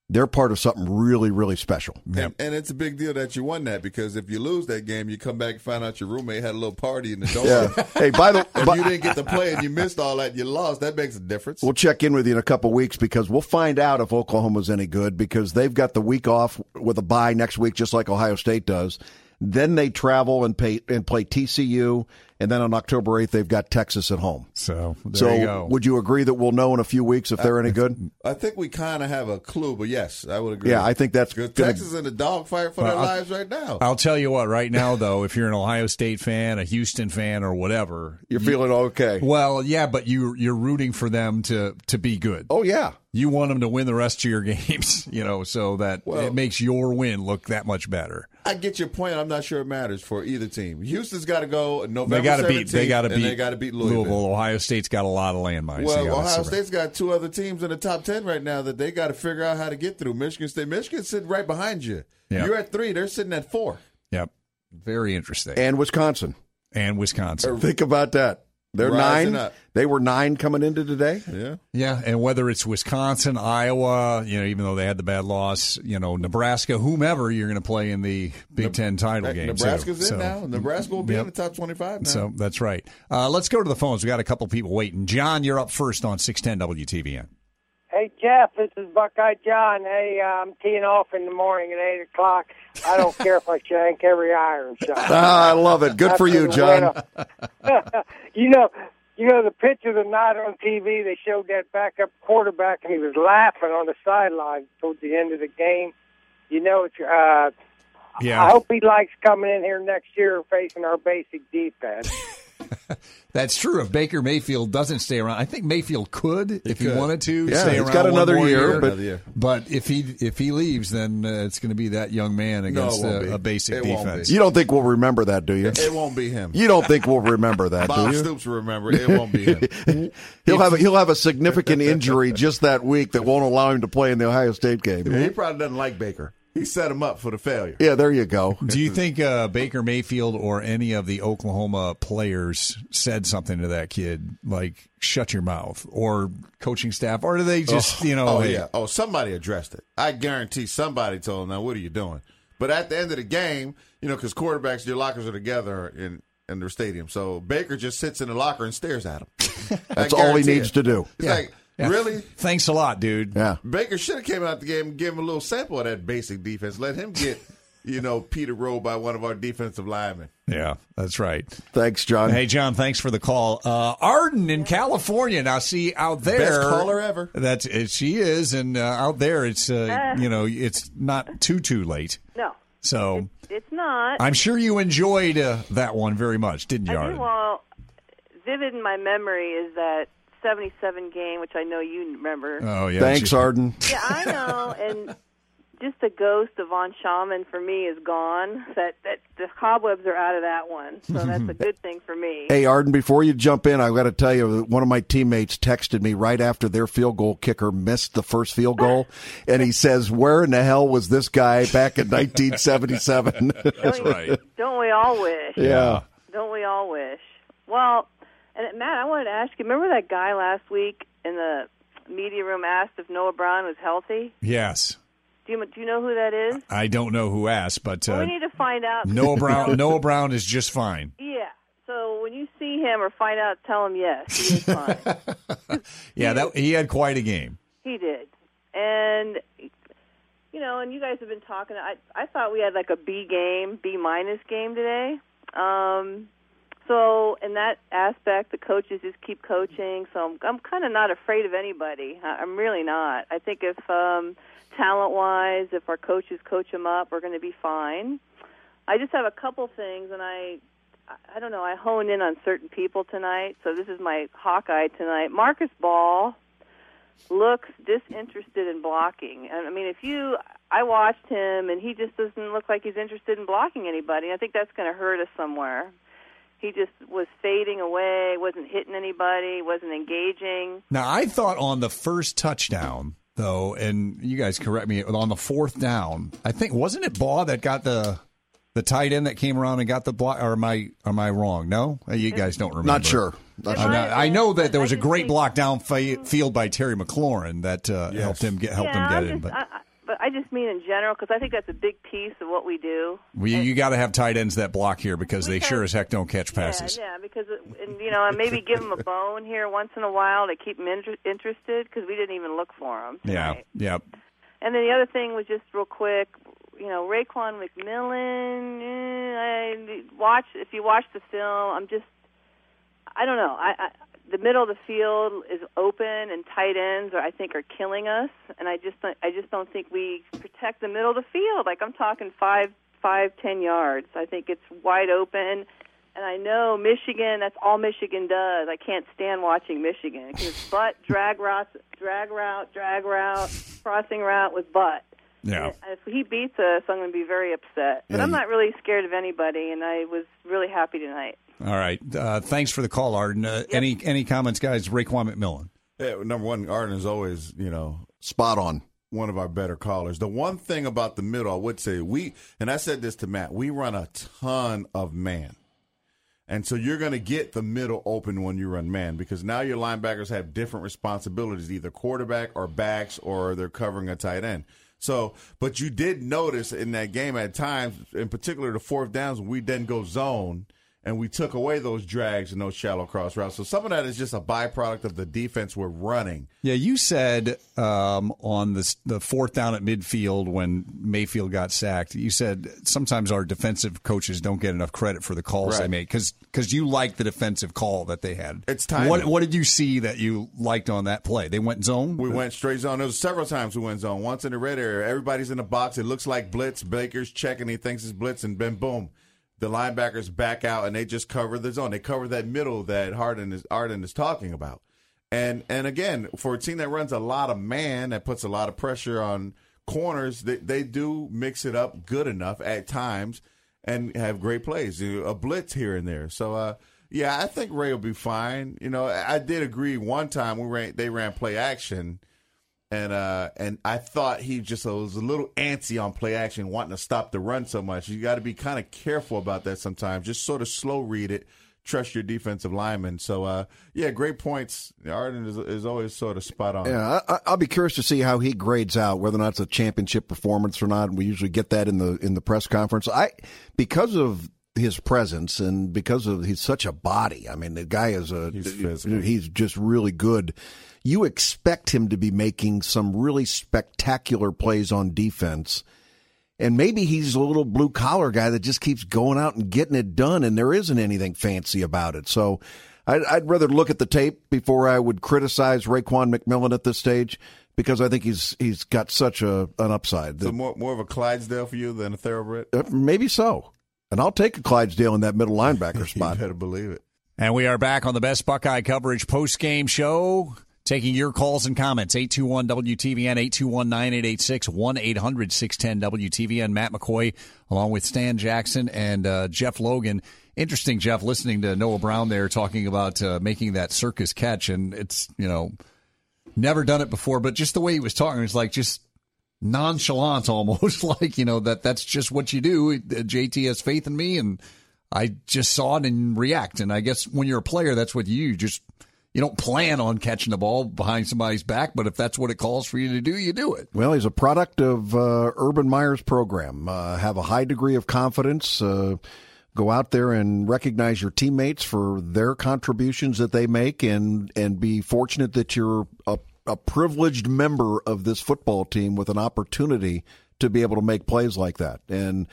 they're part of something really, really special. And, and it's a big deal that you won that because if you lose that game, you come back and find out your roommate had a little party in the dorm. Yeah. *laughs* hey, by the If by, you didn't get to play and you missed all that, you lost. That makes a difference. We'll check in with you in a couple weeks because we'll find out if Oklahoma's any good because they've got the week off with a bye next week, just like Ohio State does. Then they travel and pay and play TCU, and then on October eighth they've got Texas at home. So there so, you go. would you agree that we'll know in a few weeks if they're any good? I think we kind of have a clue, but yes, I would agree. Yeah, I think that's good. Texas in the dogfight for their I'll- lives right now. I'll tell you what. Right now, though, if you're an Ohio State fan, a Houston fan, or whatever, You're feeling okay. well, yeah, but you you're rooting for them to to be good. Oh yeah, You want them to win the rest of your *laughs* games, you know, so that Well- it makes your win look that much better. I get your point. I'm not sure it matters for either team. Houston's got to go November. They got to beat. They got to beat. They got to beat Louisville. Ohio State's got a lot of landmines. Well, Ohio survive. State's got two other teams in the top ten right now that they got to figure out how to get through. Michigan State, Michigan's sitting right behind you. Yeah. You're at three. They're sitting at four. Yep. Very interesting. And Wisconsin. And Wisconsin. Think about that. They're Rising nine. up. They were nine coming into today. Yeah. Yeah, and whether it's Wisconsin, Iowa, you know, even though they had the bad loss, you know, Nebraska, whomever you're going to play in the Big Ten title Heck, game. Nebraska's too. in So- now. Nebraska will be Yep. in the top twenty-five now. So that's right. Uh, let's go to the phones. We got a couple people waiting. John, you're up first on 610 WTVN. Hey Jeff, this is Buckeye John. Hey, uh, I'm teeing off in the morning at eight o'clock. I don't care if I shank every iron shot. Ah, I love it. Good for you, John. *laughs* you know, you know the picture of the night on TV. They showed that backup quarterback, and he was laughing on the sideline towards the end of the game. You know, it's, uh, Yeah. I hope he likes coming in here next year and facing our basic defense. *laughs* *laughs* That's true. If Baker Mayfield doesn't stay around, I think Mayfield could if he wanted to Yeah, stay he's around. got another year, year, but- Another year. But if he if he leaves, then uh, it's going to be that young man against won't a, a basic It defense. be. You don't think we'll remember that, do you? It won't be him. You don't think we'll remember that, Bob do you? Stoops will remember. It won't be him. *laughs* He'll have a, he'll have a significant injury just that week that won't allow him to play in the Ohio State game. he probably doesn't like Baker. He set him up for the failure. Yeah, there you go. Do you think uh, Baker Mayfield or any of the Oklahoma players said something to that kid, like "shut your mouth" or coaching staff, or do they just, you know, Oh hey, yeah. Oh, somebody addressed it. I guarantee somebody told him, "Now, what are you doing?" But at the end of the game, you know, because quarterbacks, your lockers are together in in their stadium. So Baker just sits in the locker and stares at him. *laughs* That's all he needs to do. It's Yeah. like, Yeah. really? Thanks a lot, dude. Yeah. Baker should have came out the game and gave him a little sample of that basic defense. Let him get, *laughs* you know, Peter rolled by one of our defensive linemen. Yeah, that's right. Thanks, John. Hey, John, thanks for the call. Uh, Arden in California. Now, see out there, Best caller ever. That's uh, she is, and uh, out there, it's uh, you know, it's not too too late. No, So it's not. I'm sure you enjoyed uh, that one very much, didn't you, I Arden? well, vivid in my memory is that 77 game, which I know you remember. Oh yeah. Thanks, Arden. *laughs* Yeah, I know, and just the ghost of Von Schamann for me is gone. That that the cobwebs are out of that one, so that's a *laughs* good thing for me. Hey, Arden, before you jump in, I've got to tell you, that one of my teammates texted me right after their field goal kicker missed the first field goal, *laughs* and he says, Where in the hell was this guy back in 1977? That's right. Don't we all wish? yeah. Don't we all wish? Well, and Matt, I wanted to ask you. Remember that guy last week in the media room asked if Noah Brown was healthy? Yes. Do you do you know who that is? I don't know who asked, but well, uh, we need to find out. Noah Brown. *laughs* Noah Brown is just fine. Yeah. So when you see him or find out, tell him yes, he is fine. *laughs* Yeah, that he had quite a game. he did, and you know, and you guys have been talking. I I thought we had like a B game, B minus game today. Um, so in that aspect, the coaches just keep coaching. So I'm I'm kind of not afraid of anybody. I'm really not. I think if um, talent wise, if our coaches coach them up, we're going to be fine. I just have a couple things, and I I don't know. I hone in on certain people tonight, so this is my Hawkeye tonight. Marcus Baugh looks disinterested in blocking. And I mean, if you, I watched him, and he just doesn't look like he's interested in blocking anybody. I think that's going to hurt us somewhere. He just was fading away, wasn't hitting anybody, wasn't engaging. Now, I thought on the first touchdown, though, and you guys correct me on the fourth down. I think wasn't it Baugh that got the the tight end that came around and got the block? Or am I am I wrong? No, Uh, you guys don't remember. Not sure. Not I sure. know, I know that there was a great block down field by Terry McLaurin that uh, Yes. helped him get helped yeah, him get I'm in. just, But I, I, but I just mean in general because I think that's a big piece of what we do. we, you got to have tight ends that block here because they sure as heck don't catch passes. Yeah, yeah, because and you know, and maybe give them a bone here once in a while to keep them inter- interested because we didn't even look for them. Yeah, yeah. And then the other thing was just real quick, you know, Raekwon McMillan. Eh, I watch if you watch the film. I'm just, I don't know. I, I the middle of the field is open and tight ends are I think are killing us, and I just don't- I just don't think we protect the middle of the field. Like I'm talking five five ten yards. I think it's wide open. And I know Michigan, that's all Michigan does. I can't stand watching Michigan because butt, drag route, drag route, drag route, crossing route with butt. Yeah. If he beats us, I'm going to be very upset. But Yeah, I'm not really scared of anybody, and I was really happy tonight. All right. Uh, thanks for the call, Arden. Uh, Any any comments, guys? Raekwon McMillan. Yeah, number one, Arden is always, you know, spot on. One of our better callers. The one thing about the middle, I would say, we, and I said this to Matt, we run a ton of man. And so you're going to get the middle open when you run man because now your linebackers have different responsibilities, either quarterback or backs, or they're covering a tight end. So, but you did notice in that game at times, in particular the fourth downs, we then go zone and we took away those drags and those shallow cross routes. So some of that is just a byproduct of the defense we're running. Yeah, you said um, on the the fourth down at midfield when Mayfield got sacked. You said sometimes our defensive coaches don't get enough credit for the calls they make because you liked the defensive call that they had. It's timing. What what did you see that you liked on that play? They went zone. We went straight zone. There was several times we went zone. Once in the red area, everybody's in the box. It looks like blitz. Baker's checking. He thinks it's blitz, and then boom, the linebackers back out and they just cover the zone. They cover that middle that Harden is Arden is talking about. And and again, for a team that runs a lot of man, that puts a lot of pressure on corners, they, they do mix it up good enough at times and have great plays. A blitz here and there. So uh yeah, I think Ray will be fine. You know, I did agree one time we ran they ran play action and uh and I thought he just was a little antsy on play action, wanting to stop the run so much. You got to be kind of careful about that sometimes. Just sort of slow read it, trust your defensive lineman. So uh yeah, great points. Arden is, is always sort of spot on. Yeah, I, I'll be curious to see how he grades out, whether or not it's a championship performance or not. We usually get that in the in the press conference. I because of his presence and because of he's such a body. I mean, the guy is a He's physical. he's just really good. You expect him to be making some really spectacular plays on defense. And maybe he's a little blue collar guy that just keeps going out and getting it done, and there isn't anything fancy about it. So I'd, I'd rather look at the tape before I would criticize Raekwon McMillan at this stage because I think he's he's got such a an upside. So more more of a Clydesdale for you than a thoroughbred. uh, maybe so, and I'll take a Clydesdale in that middle linebacker *laughs* spot. You better believe it. And we are back on the best Buckeye coverage post game show. Taking your calls and comments, 821 WTVN, 821 9886, 1 800 610 WTVN. Matt McCoy, along with Stan Jackson and uh, Jeff Logan. Interesting, Jeff, listening to Noah Brown there talking about uh, making that circus catch. And it's, you know, never done it before, but just the way he was talking, it's like just nonchalant *laughs* almost, like, you know, that that's just what you do. JT has faith in me, and I just saw it and react. And I guess when you're a player, that's what you just you don't plan on catching the ball behind somebody's back, but if that's what it calls for you to do, you do it. Well, he's a product of uh, Urban Meyer's program. Uh, have a high degree of confidence. Uh, go out there and recognize your teammates for their contributions that they make, and and be fortunate that you're a, a privileged member of this football team with an opportunity to be able to make plays like that. And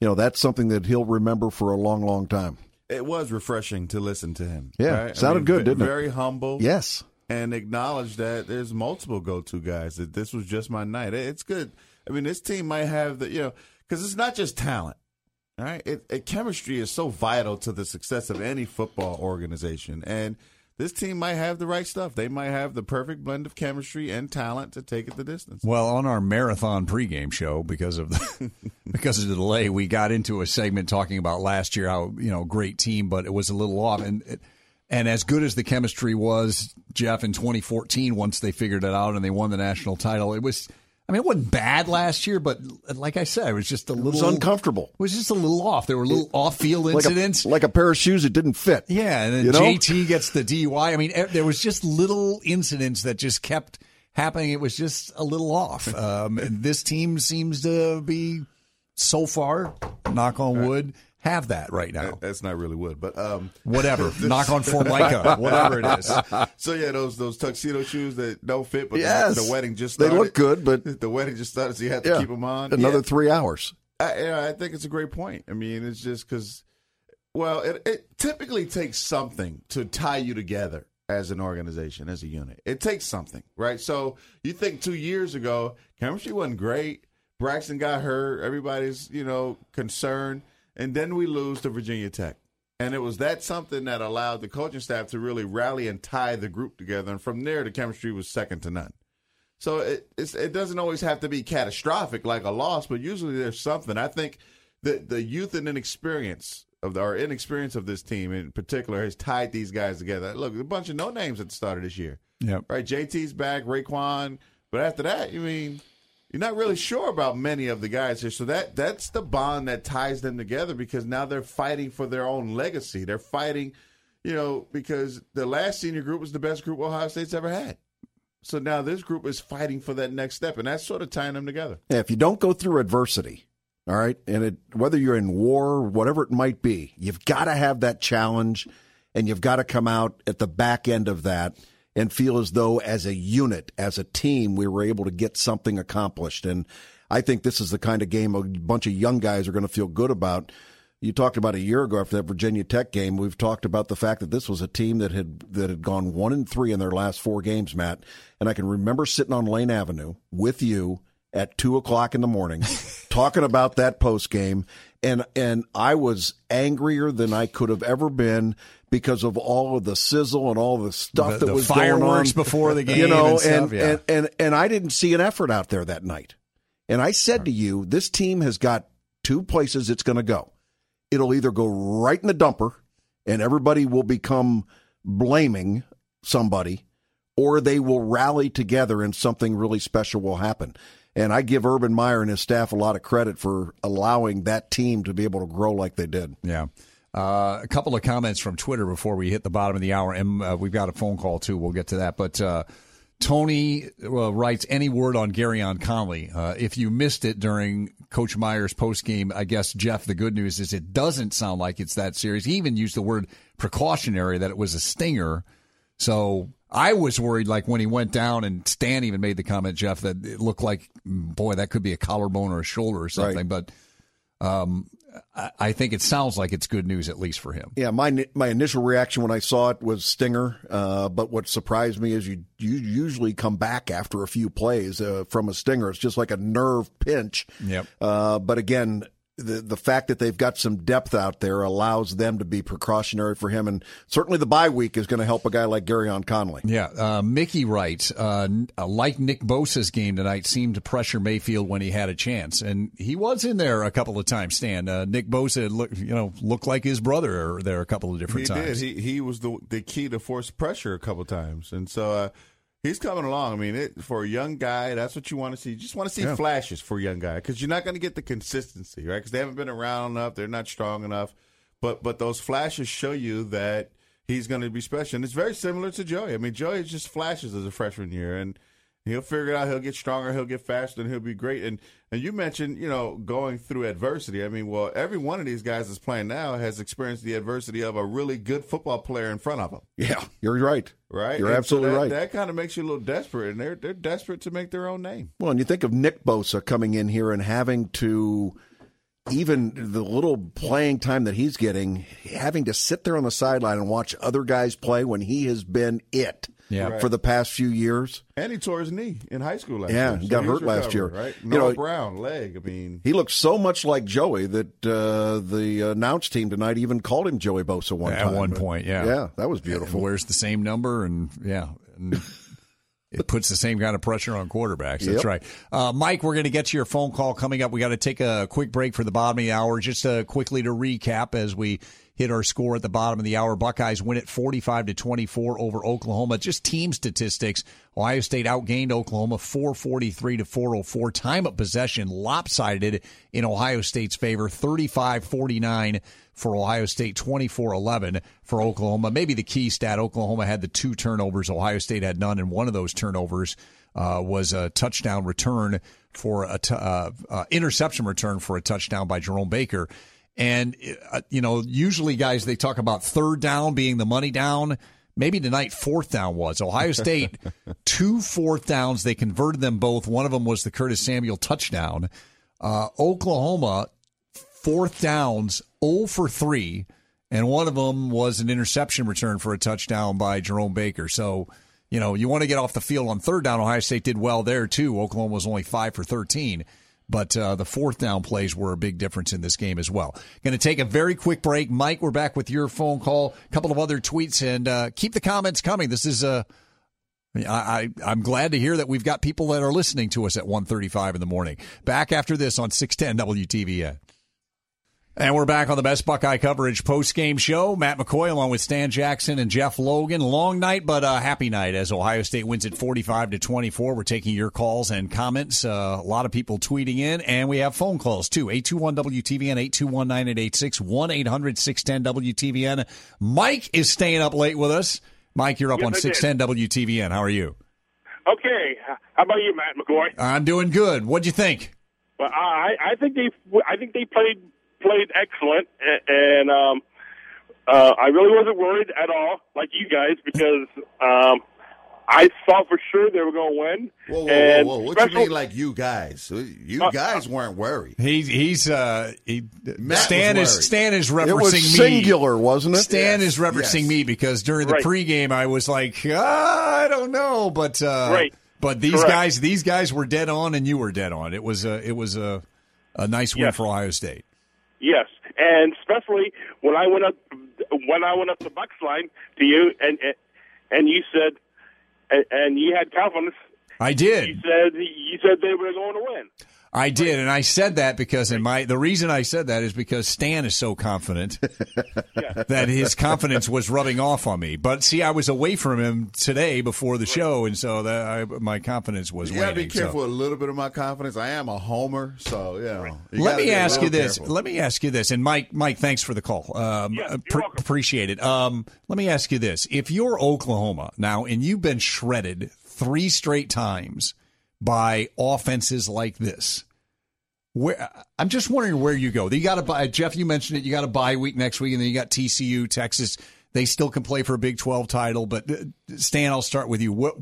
you know that's something that he'll remember for a long, long time. It was refreshing to listen to him. Yeah, right? sounded good, ve- didn't it? Very humble. Yes. and acknowledge that there's multiple go-to guys. That this was just my night. It's good. I mean, this team might have the you know because it's not just talent. All right, it, it, chemistry is so vital to the success of any football organization, and this team might have the right stuff. They might have the perfect blend of chemistry and talent to take it the distance. Well, on our marathon pregame show, because of the *laughs* because of the delay, we got into a segment talking about last year how you know great team, but it was a little off, and it, and as good as the chemistry was, Jeff in 2014, once they figured it out and they won the national title, it was. I mean, it wasn't bad last year, but like I said, it was just a little was uncomfortable. It was just a little off. There were little off-field Like incidents. a, like a pair of shoes that didn't fit. Yeah, and then You know? JT gets the DUI. I mean, there was just little incidents that just kept happening. It was just a little off. *laughs* Um, and this team seems to be so far, knock on wood, have that right now. That's not really wood, but um, *laughs* Whatever, knock on formica, *laughs* whatever it is. *laughs* So yeah, those those tuxedo shoes that don't fit, but Yes. the, the wedding just started. They look good, but the wedding just started, so you have to yeah, keep them on. another Yeah. three hours. I, yeah, I think it's a great point. I mean, it's just because, well, it, it typically takes something to tie you together as an organization, as a unit. It takes something, right? So you think two years ago, chemistry wasn't great. Braxton got hurt. Everybody's, you know, concerned. And then we lose to Virginia Tech. And it was that something that allowed the coaching staff to really rally and tie the group together. And from there, the chemistry was second to none. So it it's, it doesn't always have to be catastrophic like a loss, but usually there's something. I think the the youth and inexperience of the, or inexperience of this team in particular has tied these guys together. Look, a bunch of no names at the start of this year. Yep. Right, JT's back, Raekwon, but after that, you mean you're not really sure about many of the guys here. So that that's the bond that ties them together because now they're fighting for their own legacy. They're fighting, you know, because the last senior group was the best group Ohio State's ever had. So now this group is fighting for that next step, and that's sort of tying them together. Yeah, if you don't go through adversity, all right, and it, whether you're in war, whatever it might be, you've got to have that challenge, and you've got to come out at the back end of that and feel as though, as a unit, as a team, we were able to get something accomplished. And I think this is the kind of game a bunch of young guys are going to feel good about. You talked about a year ago after that Virginia Tech game. We've talked about the fact that this was a team that had that had gone one and three in their last four games, Matt. And I can remember sitting on Lane Avenue with you at two o'clock in the morning, *laughs* talking about that post game, and and I was angrier than I could have ever been because of all of the sizzle and all the stuff The- that the was going on before the game. You know, and stuff, and, yeah. and and and I didn't see an effort out there that night. And I said to you, this team has got two places it's going to go. It'll either go right in the dumper, and everybody will become blaming somebody, or they will rally together and something really special will happen. And I give Urban Meyer and his staff a lot of credit for allowing that team to be able to grow like they did. Yeah. Uh, a couple of comments from Twitter before we hit the bottom of the hour, and uh, we've got a phone call too. We'll get to that. But uh, Tony uh, writes any word on Gareon Conley. Uh, if you missed it during Coach Meyer's post game, I guess Jeff. The good news is it doesn't sound like it's that serious. He even used the word precautionary that it was a stinger. So I was worried, like when he went down, and Stan even made the comment, Jeff, that it looked like, mm, boy, that could be a collarbone or a shoulder or something. But um, I, think it sounds like it's good news, at least for him. Yeah, my my initial reaction when I saw it was stinger. Uh, but what surprised me is you you usually come back after a few plays uh, from a stinger. It's just like a nerve pinch. Yep. Uh, but again, the the fact that they've got some depth out there allows them to be precautionary for him, and certainly the bye week is going to help a guy like Gareon Conley. Yeah, uh, Mickey writes, uh, like Nick Bosa's game tonight, seemed to pressure Mayfield when he had a chance, and he was in there a couple of times. Stan, uh, Nick Bosa, look, you know, looked like his brother there a couple of different he times. did. He he was the the key to force pressure a couple times, and so uh, he's coming along. I mean, it, for a young guy, that's what you want to see. You just want to see Yeah. flashes for a young guy because you're not going to get the consistency, right? Because they haven't been around enough. They're not strong enough. But but those flashes show you that he's going to be special. And it's very similar to Joey. I mean, Joey just flashes as a freshman year, and he'll figure it out. He'll get stronger. He'll get faster, and he'll be great. And and you mentioned, you know, going through adversity. I mean, well, every one of these guys that's playing now has experienced the adversity of a really good football player in front of them, Yeah, you're right. right? You're And so absolutely that- right. That kind of makes you a little desperate, and they're they're desperate to make their own name. Well, and you think of Nick Bosa coming in here and having to, even the little playing time that he's getting, having to sit there on the sideline and watch other guys play when he has been it Yeah. for the past few years. And he tore his knee in high school last Yeah, year. he so got he's hurt last year. recovered, Right? You know- Brown leg. I mean, He looked so much like Joey that uh, the announce team tonight even called him Joey Bosa one At time. one But- point, yeah. Yeah, that was And beautiful. wears the same number, and yeah, and *laughs* it puts the same kind of pressure on quarterbacks. That's Yep. right. Uh, Mike, we're going to get to your phone call coming up. We got to take a quick break for the bottom of the hour. Just uh, quickly to recap as we hit our score at the bottom of the hour. Buckeyes win it 45 to 24 over Oklahoma. Just team statistics. Ohio State outgained Oklahoma 443 to 404. Time of possession lopsided in Ohio State's favor 35 49 for Ohio State, 24 11 for Oklahoma. Maybe the key stat Oklahoma had the two turnovers, Ohio State had none, and one of those turnovers uh, was a touchdown return for a t- uh, uh, interception return for a touchdown by Jerome Baker. And, uh, you know, usually guys, they talk about third down being the money down. Maybe tonight, fourth down was. Ohio State, *laughs* two fourth downs. They converted them both. One of them was the Curtis Samuel touchdown. Uh, Oklahoma, fourth downs, 0 for 3, and one of them was an interception return for a touchdown by Jerome Baker. So, you know, you want to get off the field on third down. Ohio State did well there, too. Oklahoma was only 5 for 13. But uh, the fourth down plays were a big difference in this game as well. Going to take a very quick break. Mike, we're back with your phone call, a couple of other tweets, and uh, keep the comments coming. This is a I, I, am glad to hear that we've got people that are listening to us at 1.35 in the morning. Back after this on 610 WTVN. And we're back on the best Buckeye coverage post game show. Matt McCoy along with Stan Jackson and Jeff Logan. Long night, but a happy night as Ohio State wins at 45 to 24. We're taking your calls and comments. Uh, a lot of people tweeting in, and we have phone calls too. 821 WTVN, 821 9886, 1 800 610 WTVN. Mike is staying up late with us. Mike, you're up Yes, on I 610 WTVN. How are you? Okay, how about you, Matt McCoy? I'm doing good. What'd you think? Well, I I think they I think they played played excellent, and um, uh, I really wasn't worried at all, like you guys, because um, I thought for sure they were going to win. Whoa, whoa, and whoa, whoa! What special- you mean, like you guys? You Uh, guys weren't worried. He's he's uh he, Matt Stan was is worried. Stan is referencing It was me. singular, wasn't it? Stan Yes, is referencing yes. me because during the Right. pregame I was like, ah, I don't know, but uh, Right. But these Correct. guys, these guys were dead on, and you were dead on. It was a it was a a nice win Yes. for Ohio State. Yes, and especially when I went up when I went up the Bucks line to you, and and, you said, and, and you had confidence. I You did, said you said they were going to win. I did, and I said that because in my the reason I said that is because Stan is so confident *laughs* that his confidence was rubbing off on me. But see, I was away from him today before the show, and so that I, my confidence was gotta waning. be so- careful a little bit of my confidence. I am a homer, so know. you Let me ask you this. careful. Let me ask you this. And Mike, Mike, thanks for the call. Um, Yeah, pre- appreciate it. Um, let me ask you this: If you're Oklahoma now, and you've been shredded three straight times by offenses like this, where I'm just wondering where you go. You got to buy. Jeff, you mentioned it. You got a bye week next week, and then you got TCU, Texas. They still can play for a Big 12 title. But uh, Stan, I'll start with you. What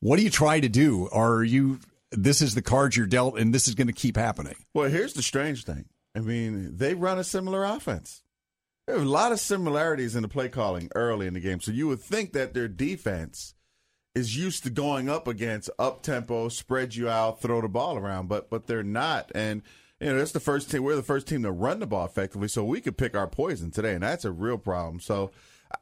what do you try to do? Are you this is the cards you're dealt, and this is going to keep happening? Well, here's the strange thing. I mean, they run a similar offense. There are a lot of similarities in the play calling early in the game. So you would think that their defense is used to going up against up tempo, spread you out, throw the ball around, but but they're not. And you know, that's the first team. We're the first team to run the ball effectively, so we could pick our poison today, and that's a real problem. So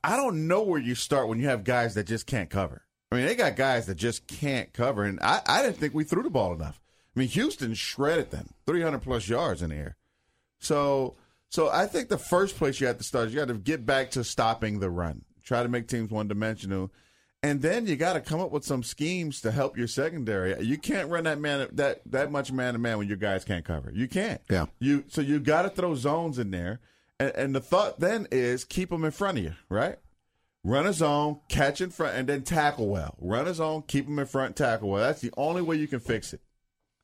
I don't know where you start when you have guys that just can't cover. I mean, they got guys that just can't cover, and I, I didn't think we threw the ball enough. I mean, Houston shredded them, 300 plus yards in the air. So, so I think the first place you have to start is you got to get back to stopping the run. Try to make teams one dimensional, and then you got to come up with some schemes to help your secondary. You can't run that man that that much man to man when your guys can't cover. You can't. Yeah. You so you got to throw zones in there, and, and the thought then is keep them in front of you, right? Run a zone, catch in front, and then tackle well. Run a zone, keep them in front, tackle well. That's the only way you can fix it.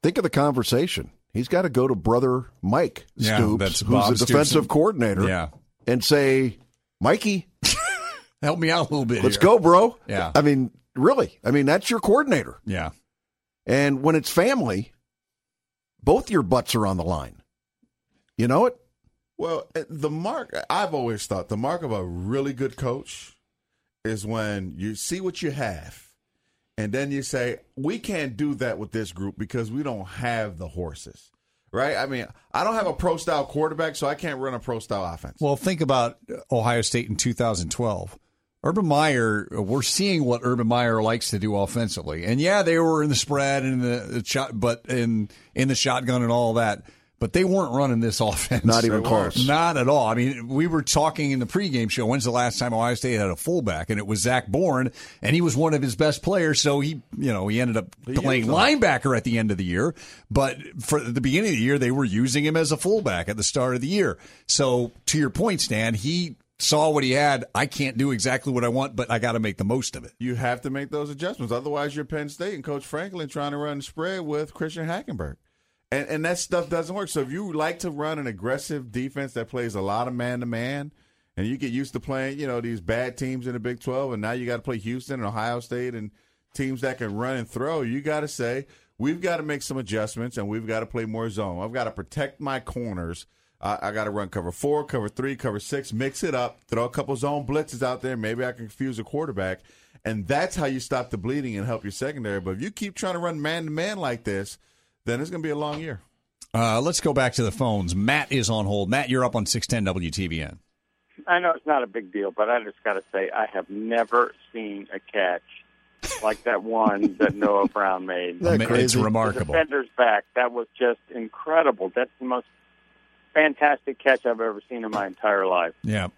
Think of the conversation. He's got to go to brother Mike Yeah, Stoops, that's who's Bob the defensive Stoops. coordinator, Yeah. and say, Mikey, Help me out a little bit. let's here. go, bro. Yeah. I mean, really. I mean, that's your coordinator. Yeah. And when it's family, both your butts are on the line. You know it? Well, uh, the mark I've always thought the mark of a really good coach is when you see what you have and then you say, "We can't do that with this group because we don't have the horses." Right? I mean, I don't have a pro style quarterback, so I can't run a pro style offense. Well, think about Ohio State in 2012. Urban Meyer, we're seeing what Urban Meyer likes to do offensively, and yeah, they were in the spread and the, the shot, but in in the shotgun and all that. But they weren't running this *laughs* offense. Not even close. Not at all. I mean, we were talking in the pregame show. When's the last time Ohio State had a fullback? And it was Zach Boren, and he was one of his best players. So he, you know, he ended up playing linebacker at the end of the year. But for the beginning of the year, they were using him as a fullback at the start of the year. So to your point, Stan, he saw what he had. I can't do exactly what I want, but I got to make the most of it. You have to make those adjustments. Otherwise, you're Penn State and Coach Franklin trying to run spread with Christian Hackenberg. And, and that stuff doesn't work. So if you like to run an aggressive defense that plays a lot of man to man, and you get used to playing, you know, these bad teams in the Big 12, and now you got to play Houston and Ohio State and teams that can run and throw, you got to say, we've got to make some adjustments and we've got to play more zone. I've got to protect my corners. I, I got to run cover four, cover three, cover six, mix it up, throw a couple zone blitzes out there. Maybe I can confuse a quarterback. And that's how you stop the bleeding and help your secondary. But if you keep trying to run man to man like this, then it's going to be a long year. Uh, let's go back to the phones. Matt is on hold. Matt, you're up on 610 WTVN. I know it's not a big deal, but I just got to say I have never seen a catch like that one that Noah Brown made. Isn't that It's crazy? The remarkable. defender's back. That was just incredible. That's the most fantastic catch I've ever seen in my entire life. Yeah,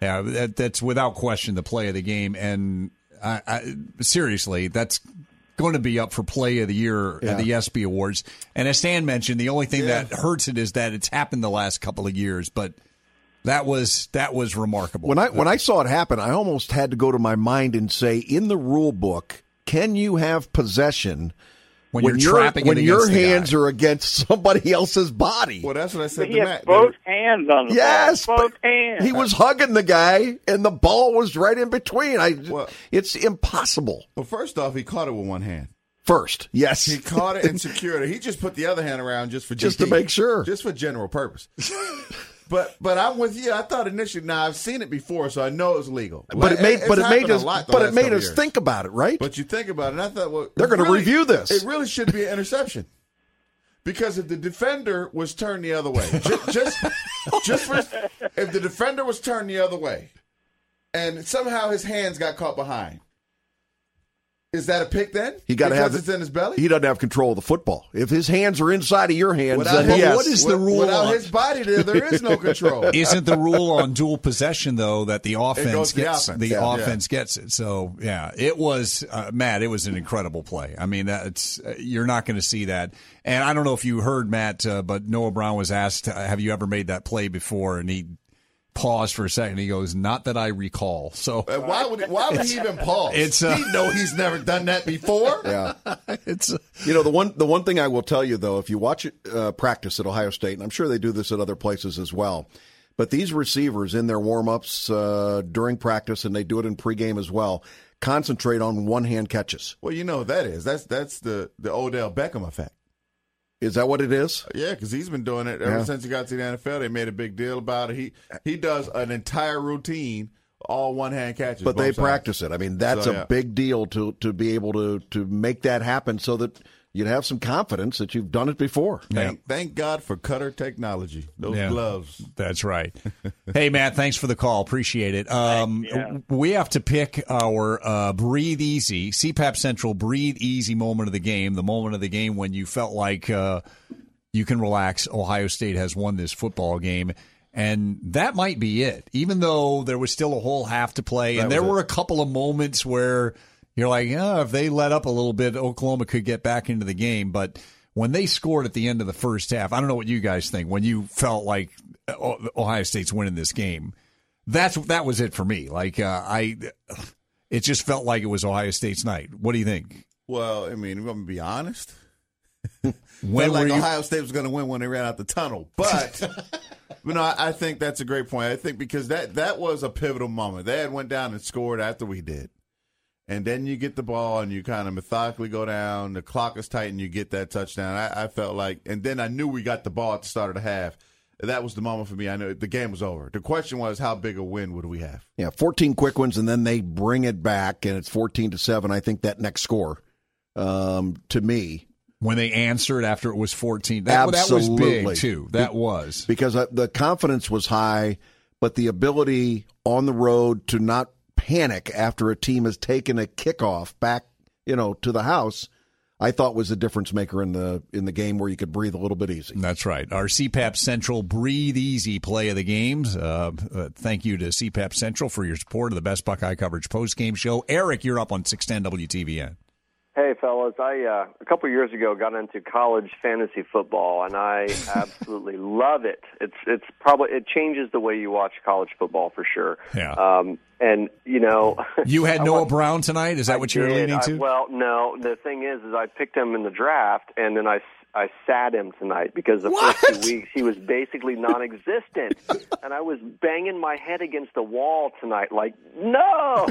yeah, that, that's without question the play of the game, and I, I, seriously, that's going to be up for play of the year Yeah. at the ESPY Awards. And as Stan mentioned, the only thing Yeah. that hurts it is that it's happened the last couple of years, but that was that was remarkable. When I when I saw it happen, I almost had to go to my mind and say, in the rule book, can you have possession When you're your- trapping it when your against the guy? hands are against *laughs* somebody else's body? Well, that's what I But said he to had Matt. both hands on the Yes, ball. Both hands. He was hugging the guy, and the ball was right in between. I, it's impossible. Well, first off, he caught it with one hand. First, yes, He caught it and *laughs* secured it. He just put the other hand around just for Just to make sure. just for general purpose. *laughs* but but I'm with you. I thought initially. Now I've seen it before, so I know it's legal. but it made but it made us but it made us years. think about it, right? But you think about it, and I thought, well, They're gonna really- review this. It really should be an interception. Because if the defender was turned the other way, ju- just, just for, if the defender was turned the other way, and somehow his hands got caught behind, is that a pick then? He got to Because have it's in his belly. He doesn't have control of the football. If his hands are inside of your hands, Without then his- yes. what is the rule Without on- his body there, there is no control. *laughs* Isn't the rule on dual possession though that the offense goes to the gets offense. the Yeah. offense gets it? So yeah, it was uh, Matt. It was an incredible play. I mean, that's uh, you're not going to see that. And I don't know if you heard Matt, uh, but Noah Brown was asked, uh, "Have you ever made that play before?" And he paused for a second. He goes, "Not that I recall." So Uh, why would why would he even pause? It's, uh, he know he's never done that before. *laughs* Yeah. *laughs* it's uh, You know the one the one thing I will tell you though, if you watch it uh, practice at Ohio State, and I'm sure they do this at other places as well, but these receivers in their warm ups uh, during practice, and they do it in pregame as well, concentrate on one hand catches. Well, you know what that is. That's that's the the Odell Beckham effect. Is that what it is? Yeah, because he's been doing it ever Yeah. since he got to the NFL. They made a big deal about it. He he does an entire routine, all one hand catches. But they sides. practice it. I mean, that's So, a yeah. big deal to to be able to to make that happen, so that you'd have some confidence that you've done it before. Thank, thank God for cutter technology. Those Yeah. gloves. That's right. *laughs* hey, Matt, thanks for the call. Appreciate it. Um, Yeah. We have to pick our uh, breathe easy, CPAP Central breathe easy moment of the game, the moment of the game when you felt like uh, you can relax. Ohio State has won this football game. And that might be it, even though there was still a whole half to play. That and there was it. were a couple of moments where you're like, oh, if they let up a little bit, Oklahoma could get back into the game. But when they scored at the end of the first half, I don't know what you guys think. When you felt like uh, Ohio State's winning this game, that's that was it for me. Like uh, I, it just felt like it was Ohio State's night. What do you think? Well, I mean, going to be honest. *laughs* When like you- Ohio State was going to win when they ran out the tunnel, but *laughs* you know, I, I think that's a great point. I think because that that was a pivotal moment. They had went down and scored after we did, and then you get the ball and you kind of methodically go down. The clock is tight, and you get that touchdown. I, I felt like, and then I knew we got the ball at the start of the half. That was the moment for me. I knew the game was over. The question was, how big a win would we have? Yeah, 14 quick ones, and then they bring it back, and it's 14 to 7. I think that next score, um, to me, when they answered after it was 14. That, that was big, too. That was. Because uh, the confidence was high, but the ability on the road to not panic after a team has taken a kickoff back, you know, to the house, I thought was a difference maker in the in the game where you could breathe a little bit easy. That's right. Our CPAP Central Breathe Easy play of the games. Uh, uh, thank you to CPAP Central for your support of the best Buckeye coverage post game show. Eric, you're up on 610 WTVN. Hey, fellas! I uh, a couple years ago got into college fantasy football, and I *laughs* absolutely love it. It's it's probably it changes the way you watch college football for sure. Yeah. Um, and you know, *laughs* You had Noah watched- Brown tonight. Is that what you're did. leaning I- to? well, no. The thing is, is I picked him in the draft, and then I I sat him tonight because the first two weeks he was basically non-existent, *laughs* and I was banging my head against the wall tonight, like no.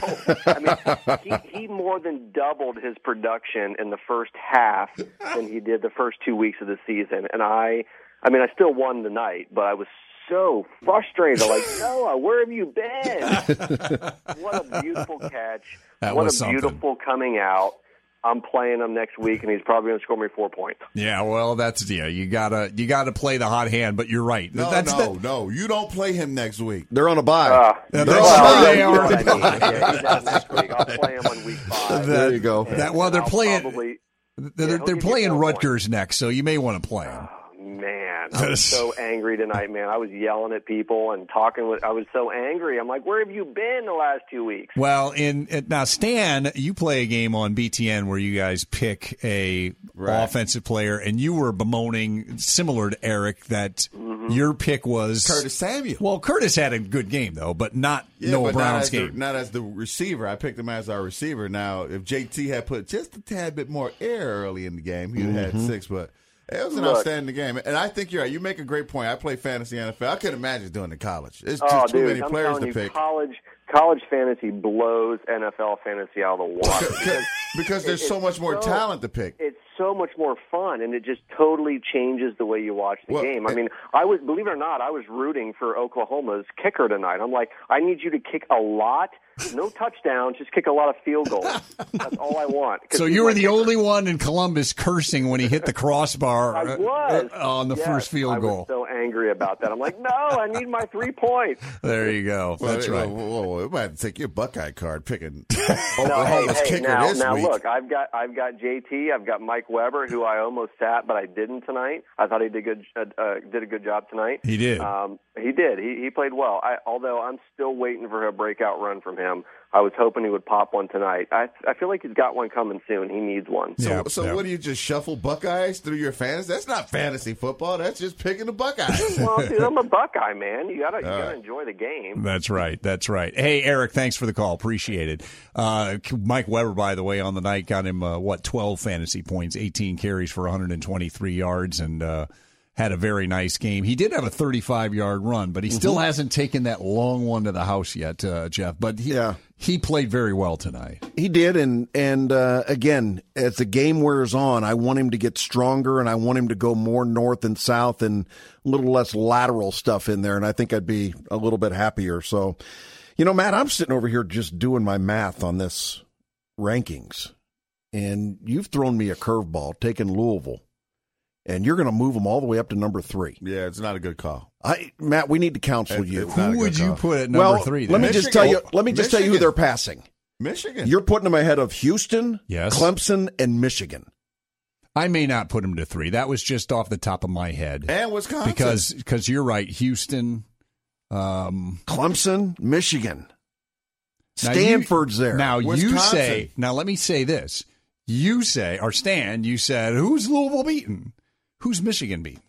I mean, he, he more than doubled his production in the first half than he did the first two weeks of the season, and I, I mean, I still won the night, but I was so frustrated. Like, Noah, uh, where have you been? *laughs* what a beautiful catch! That what a something. beautiful coming out. I'm playing him next week, and he's probably going to score me four points. Yeah, well, that's yeah. You gotta you gotta play the hot hand, but you're right. No, that's no, the- no. You don't play him next week. They're on a bye. Uh, Yeah, They're that's on a bye. they are. I mean, yeah, he's out next week. I'll play him on week five. *laughs* There you go. That, well, they're I'll playing. Probably, they're yeah, he'll they're playing four Rutgers next, so you may want to play him. Man, I was so *laughs* angry tonight, man. I was yelling at people and talking with. I was so angry. I'm like, where have you been the last two weeks? Well, in uh, now, Stan, you play a game on BTN where you guys pick a Right. offensive player, and you were bemoaning, similar to Eric, that Mm-hmm. your pick was Curtis Samuel. Well, Curtis had a good game though, but not Yeah, Noah but not Brown's as, the, game. not as the receiver. I picked him as our receiver. Now, if JT had put just a tad bit more air early in the game, he'd Mm-hmm. had six. But it was an Look. outstanding game. And I think you're right. You make a great point. I play fantasy NFL. I could imagine doing it in college. It's just Oh, too dude, many I'm players to you, pick. college college fantasy blows NFL fantasy out of the *laughs* water. because because there's it- so much more so- talent to pick. It's so much more fun, and it just totally changes the way you watch the Well, game. I it- mean, I was believe it or not, I was rooting for Oklahoma's kicker tonight. I'm like, I need you to kick a lot, no touchdowns, just kick a lot of field goals. *laughs* That's all I want. So you were the kicker. only one in Columbus cursing when he hit the crossbar I uh, was uh, on the Yes, first field I goal. was so angry about that. I'm like, no, I need my three points. There you go. Well, That's whoa, right. Whoa, whoa, it might take your Buckeye card picking *laughs* No, hey, hey, kicker now, this now week. look, I've got I've got JT, I've got Mike Weber, who I almost sat, but I didn't tonight. I thought he did good uh, uh, did a good job tonight. He did. Um, he did. He he played well. I, although I'm still waiting for a breakout run from him. I was hoping he would pop one tonight. I I feel like he's got one coming soon. He needs one. So, Yeah, so yeah. what do you just shuffle Buckeyes through your fantasy? That's not fantasy football. That's just picking the Buckeyes. *laughs* well, dude, I'm a *laughs* Buckeye man. You gotta you gotta right. enjoy the game. That's right. That's right. Hey, Eric, thanks for the call. Appreciate it. Uh, Mike Weber, by the way, on the night got him, uh, what, 12 fantasy points, 18 carries for 123 yards, and uh, had a very nice game. He did have a 35 yard run, but he still hasn't taken that long one to the house yet, uh, Jeff. But he, Yeah. he played very well tonight. He did, and and uh, again, as the game wears on, I want him to get stronger, and I want him to go more north and south, and a little less lateral stuff in there, and I think I'd be a little bit happier. So, you know, Matt, I'm sitting over here just doing my math on this rankings, and you've thrown me a curveball, taking Louisville, and you're going to move them all the way up to number three. yeah, it's not a good call. I, Matt, we need to counsel It's- you. it's Who good would you put at number well, three? let me then? just tell you. Let me just tell you who they're passing. Michigan. You're putting them ahead of Houston, Yes. Clemson, and Michigan. I may not put them to three. That was just off the top of my head. and Wisconsin. Because because you're right. Houston. Um, Clemson, Michigan. Now you- Stanford's there. Now you say. Now let me say this. You say, or Stan, you said, who's Louisville beaten? Who's Michigan beaten?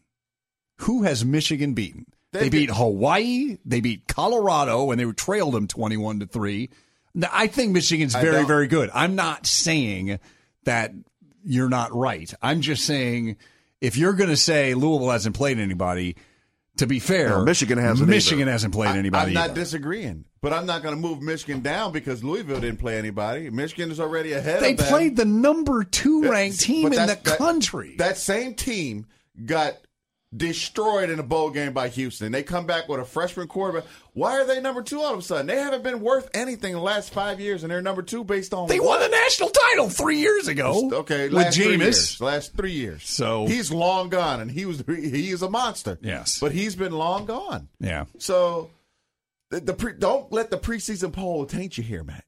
Who has Michigan beaten? They, They beat beat- Hawaii. They beat Colorado, and they trailed them twenty-one to three. I think Michigan's very, very good. I'm not saying that you're not right. I'm just saying if you're going to say Louisville hasn't played anybody, to be fair, No, Michigan hasn't Michigan either. hasn't played anybody. I'm not either. disagreeing, but I'm not going to move Michigan down because Louisville didn't play anybody. Michigan is already ahead They of them. played the number two ranked team But in the that's- that- country. That same team got destroyed in a bowl game by Houston. They come back with a freshman quarterback. Why are they number two all of a sudden? They haven't been worth anything in the last five years, and they're number two based on they won the national title three years ago. Okay, with Jameis. years. Last three years. So- he's long gone, and he was he is a monster. Yes. but he's been long gone. Yeah. So the, the pre, don't let the preseason poll taint you here, Matt.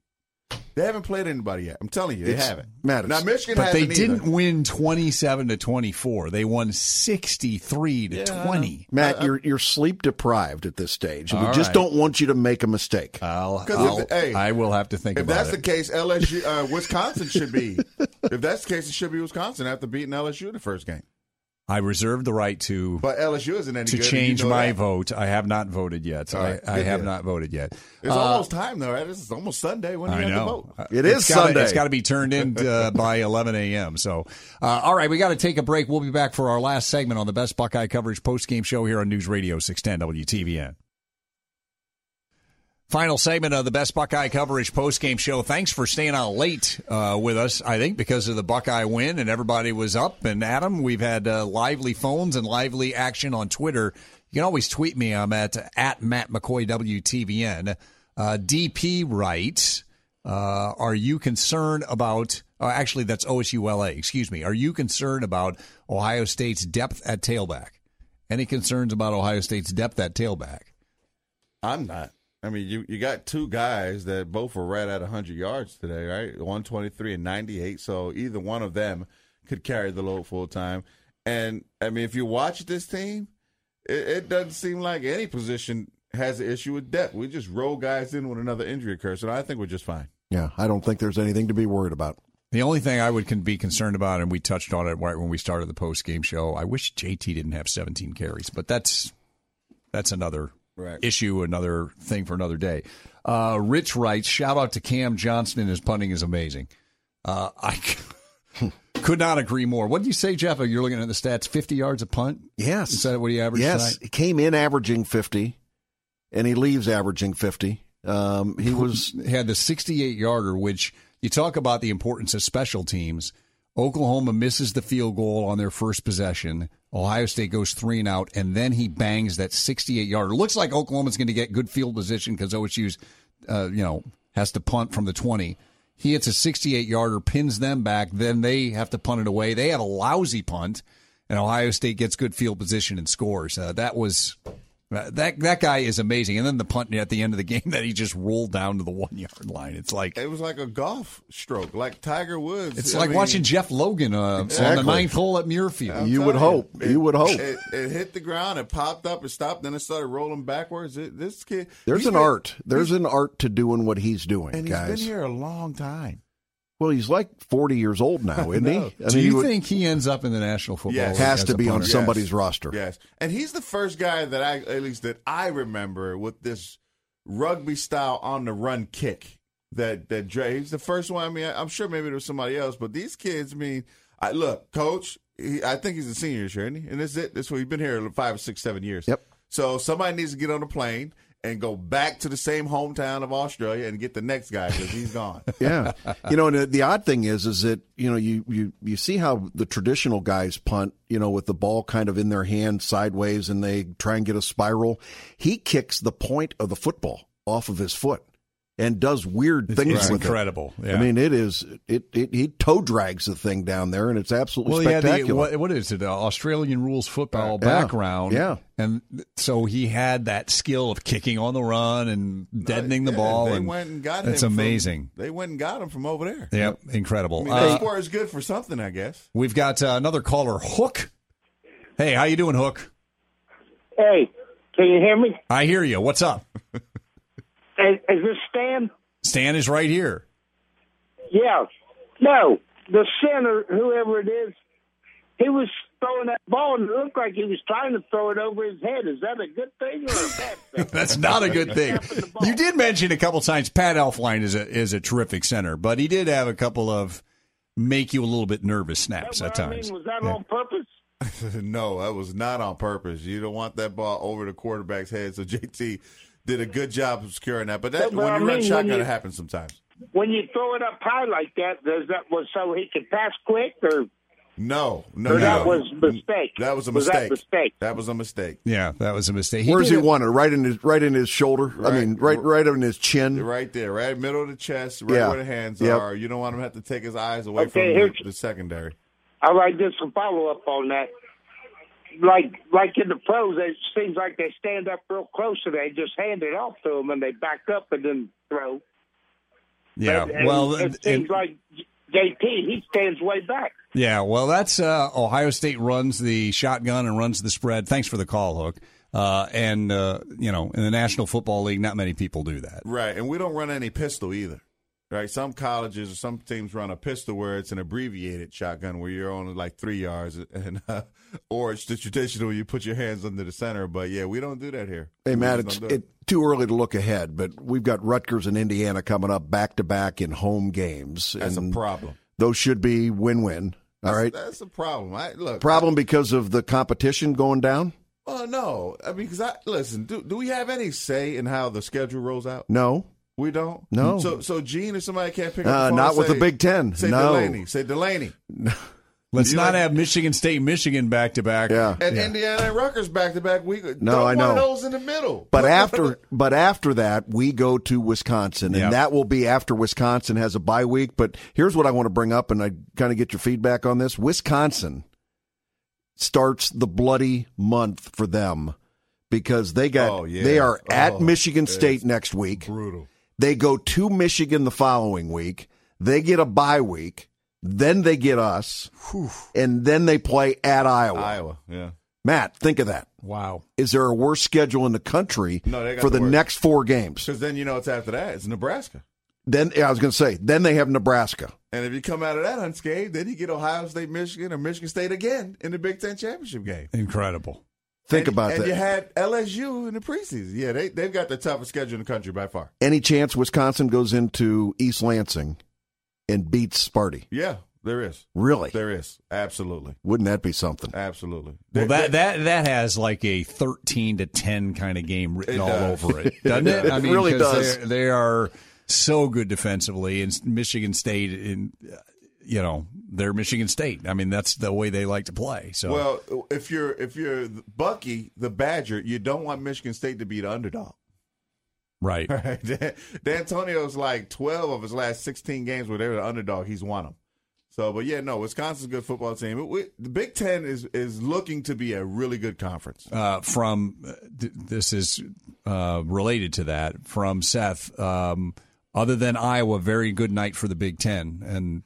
They haven't played anybody yet. I'm telling you, they It's- haven't. Matt, now Michigan, But they hasn't either. didn't win 27 to 24. They won 63 to Yeah. 20. Matt, you're you're sleep deprived at this stage, and we just right. don't want you to make a mistake. I'll, 'Cause I'll- if- hey, I will have to think If about that's it. the case, LSU, uh, Wisconsin should be. if that's the case, it should be Wisconsin after beating LSU in the first game. I reserve the right to But LSU isn't any to good. change you know my that. vote. I have not voted yet. All right, I, I good have deal. not voted yet. It's Uh, almost time though. Right? Is almost Sunday when you I have to know. vote. Uh, It it's is gotta- Sunday. It's got to be turned in uh, *laughs* by 11 a.m. So, uh, all right, we got to take a break. We'll be back for our last segment on the best Buckeye coverage post game show here on News Radio 610 WTVN. Final segment of the best Buckeye coverage post game show. Thanks for staying out late uh, with us. I think because of the Buckeye win and everybody was up. And Adam, we've had uh, lively phones and lively action on Twitter. You can always tweet me. I'm at at Matt McCoy WTVN. Uh, DP writes Uh, are you concerned about? Uh, actually, that's OSULA. Excuse me. Are you concerned about Ohio State's depth at tailback? Any concerns about Ohio State's depth at tailback? I'm not. I mean, you, you got two guys that both were right at 100 yards today, right? 123 and 98. So either one of them could carry the load full time. And I mean, if you watch this team, it, it doesn't seem like any position has an issue with depth. We just roll guys in when another injury occurs. and I think we're just fine. Yeah, I don't think there's anything to be worried about. The only thing I would can be concerned about, and we touched on it right when we started the post game show. I wish JT didn't have 17 carries, but that's that's another Issue, another thing for another day. Uh, Rich writes, "Shout out to Cam Johnston. His punting is amazing." Uh, I could not agree more. What did you say, Jeff? You're looking at the stats: 50 yards a punt. Yes, is that what he averaged Yes, tonight? he came in averaging 50, and he leaves averaging 50. Um, he was he had the 68 yarder, which you talk about the importance of special teams. Oklahoma misses the field goal on their first possession. Ohio State goes three and out, and then he bangs that 68 yarder. Looks like Oklahoma's going to get good field position because OSU's, uh, you know, has to punt from the 20. He hits a 68 yarder, pins them back. Then they have to punt it away. They have a lousy punt, and Ohio State gets good field position and scores. Uh, that was that that guy is amazing. And then the punt at the end of the *laughs* game that he just rolled down to the one yard line. It's like It was like a golf stroke, like Tiger Woods. it's I like mean, watching Jeff Logan uh, on the ninth hole at Muirfield. I'm You would telling hope. You would hope. It, it hit the ground, it popped up, it stopped, then it started rolling backwards. It, this kid, there's an been- art. There's an art to doing what he's doing, and he's guys. been here a long time. Well, he's like 40 years old now, isn't he? *laughs* know. I Do he you would- think he ends up in the National Football Yes. League Has to be on somebody's roster. Yes, and he's the first guy that I, at least that I remember with this rugby style on the run kick. That that Dre, he's the first one. I mean, I'm sure maybe there was somebody else, but these kids. I mean, I look, coach. He, I think he's a senior this year, isn't he? And this is it. This way, he's been here five, six, seven years. Yep. So somebody needs to get on a plane and go back to the same hometown of Australia and get the next guy because he's gone. *laughs* yeah. You know, and the, the odd thing is, is that you know you you you see how the traditional guys punt, you know, with the ball kind of in their hand sideways, and they try and get a spiral. He kicks the point of the football off of his foot and does weird things it's with incredible. it. Yeah. I mean, it is it, it he toe drags the thing down there, and it's absolutely Well, yeah, the, spectacular. what, what is it? Uh, Australian rules football Yeah. background. Yeah. and so he had that skill of kicking on the run and deadening the ball. They and went and got That's him. from- amazing. they went and got him from over there. Yep, incredible. I mean, Uh, that sport is good for something, I guess. we've got uh, another caller, Hook. Hey, how you doing, Hook? Hey, can you hear me? I hear you. What's up? *laughs* Is, is this Stan? Stan is right here. Yeah. No, the center, whoever it is, he was throwing that ball and it looked like he was trying to throw it over his head. Is that a good thing or a bad thing? *laughs* That's not a good thing. You did mention a couple times Pat Elflein is a is a terrific center, but he did have a couple of make you a little bit nervous snaps at I times. mean, was that on purpose? *laughs* no, that was not on purpose. You don't want that ball over the quarterback's head. So JT did a good job of securing that. But that Yeah, but when I you run mean, shotgun, when you- it happens sometimes. When you throw it up high like that, does that was so he could pass quick or No, no, no. that was a mistake? That was a Was that mistake. mistake? That was a mistake. Yeah, that was a mistake. Where's did he it- want it? Right in his right in his shoulder. I mean, right right on his chin. Right there, right middle of the chest, right Yeah. where the hands Yep. are. You don't want him to have to take his eyes away Okay, from here's- the, the secondary. All right, just some follow up on that. Like like in the pros, it seems like they stand up real close and they just hand it off to them and they back up and then throw. Yeah, And- and well, it and- seems like JT he stands way back. Yeah, well, that's uh, Ohio State runs the shotgun and runs the spread. Thanks for the call, Hook. Uh, and uh, you know, in the National Football League, not many people do that. Right, and we don't run any pistol either. Right, some colleges or some teams run a pistol where it's an abbreviated shotgun where you're only like three yards, *laughs* and uh, or it's the traditional where you put your hands under the center. But yeah, we don't do that here. Hey, Matt, it's don't it, too early to look ahead, but we've got Rutgers and Indiana coming up back to back in home games. That's a problem. Those should be win win. All right. That's a problem. I look Problem because of the competition going down? Well, no, I mean, because I listen. Do do we have any say in how the schedule rolls out? No. We don't. No. So so Gene or somebody can't pick up. Uh, the phone not and with say- the Big Ten. Say No. Delany. Say Delany. *laughs* Let's You not like- have Michigan State, Michigan back to back. Yeah. And Indiana and Rutgers back to back week. No, Throw I know. those in the middle. But *laughs* after, but after that, we go to Wisconsin, and Yep. that will be after Wisconsin has a bye week. But here's what I want to bring up, and I kind of get your feedback on this. Wisconsin starts the bloody month for them because they got Oh, yeah. they are at Oh, Michigan State next week. brutal. They go to Michigan the following week. They get a bye week. Then they get us, and then they play at Iowa. Iowa, yeah. Matt, think of that. Wow. Is there a worse schedule in the country No, they got for the the next four games? Because then you know it's after that. It's Nebraska. Then yeah, I was going to say, then they have Nebraska. And if you come out of that unscathed, then you get Ohio State, Michigan, or Michigan State again in the Big Ten championship game. Incredible. Think and, about and that. you had LSU in the preseason. Yeah, they they've got the toughest schedule in the country by far. Any chance Wisconsin goes into East Lansing and beats Sparty? Yeah, there is. Really? There is. Absolutely. Wouldn't that be something? Absolutely. Well, They- that that that has like a thirteen to ten kind of game written all over *laughs* it, doesn't it? It I mean, really 'cause does. they're- They are so good defensively, and Michigan State, in you know, they're Michigan State. I mean, that's the way they like to play. So, Well, if you're if you're Bucky, the Badger, you don't want Michigan State to be the underdog. right. *laughs* Right. Dan, Dantonio's like 12 of his last 16 games where they were the underdog. He's won them. So, but yeah, no, Wisconsin's a good football team. We- the Big Ten is is looking to be a really good conference. uh, from uh, th- this is uh, related to that from Seth. Um, other than Iowa, very good night for the Big Ten. And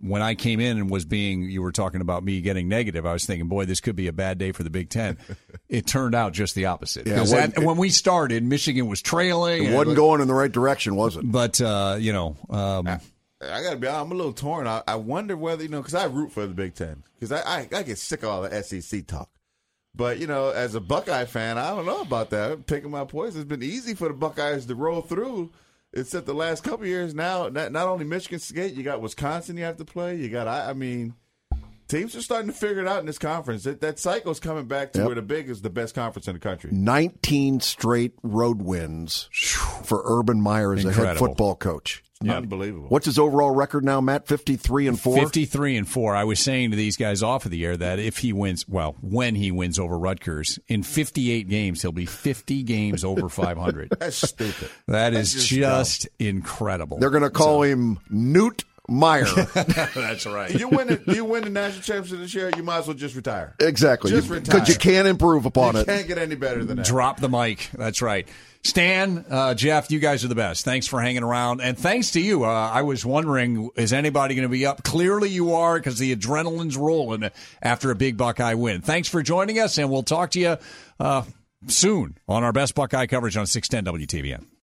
when I came in and was being, you were talking about me getting negative. I was thinking, boy, this could be a bad day for the Big Ten. *laughs* it turned out just the opposite. Yeah, it Because wasn't- when we started, Michigan was trailing. It wasn't going in the right direction, was it? But uh, you know, um, I got to be honest, I'm a little torn. I, I wonder whether, you know, because I root for the Big Ten. Because I, I, I get sick of all the SEC talk. But, you know, as a Buckeye fan, I don't know about that. Picking my poison. It's been easy for the Buckeyes to roll through. Except the last couple of years now, not, not only Michigan State, you got Wisconsin you have to play. You got, I, I mean, teams are starting to figure it out in this conference. That, that cycle's coming back to Yep. where the Big is the best conference in the country. 19 straight road wins for Urban Meyer as a head football coach. Unbelievable. What's his overall record now, Matt? 53 and 4? 53 and 4. I was saying to these guys off of the air that if he wins, well, when he wins over Rutgers, in 58 games, he'll be 50 games over *laughs* 500. That's stupid. That That's just just, incredible. They're going to call him Newt Meyer. *laughs* That's right. you win the, you win the national championship this year, you might as well just retire. exactly. Just Because retire. you can't improve upon you it. can't get any better than that. Drop the mic. That's right. Stan, uh, Jeff, you guys are the best. Thanks for hanging around. And thanks to you. Uh, I was wondering, is anybody going to be up? Clearly you are because the adrenaline's rolling after a big Buckeye win. Thanks for joining us, and we'll talk to you uh, soon on our best Buckeye coverage on 610 WTVN.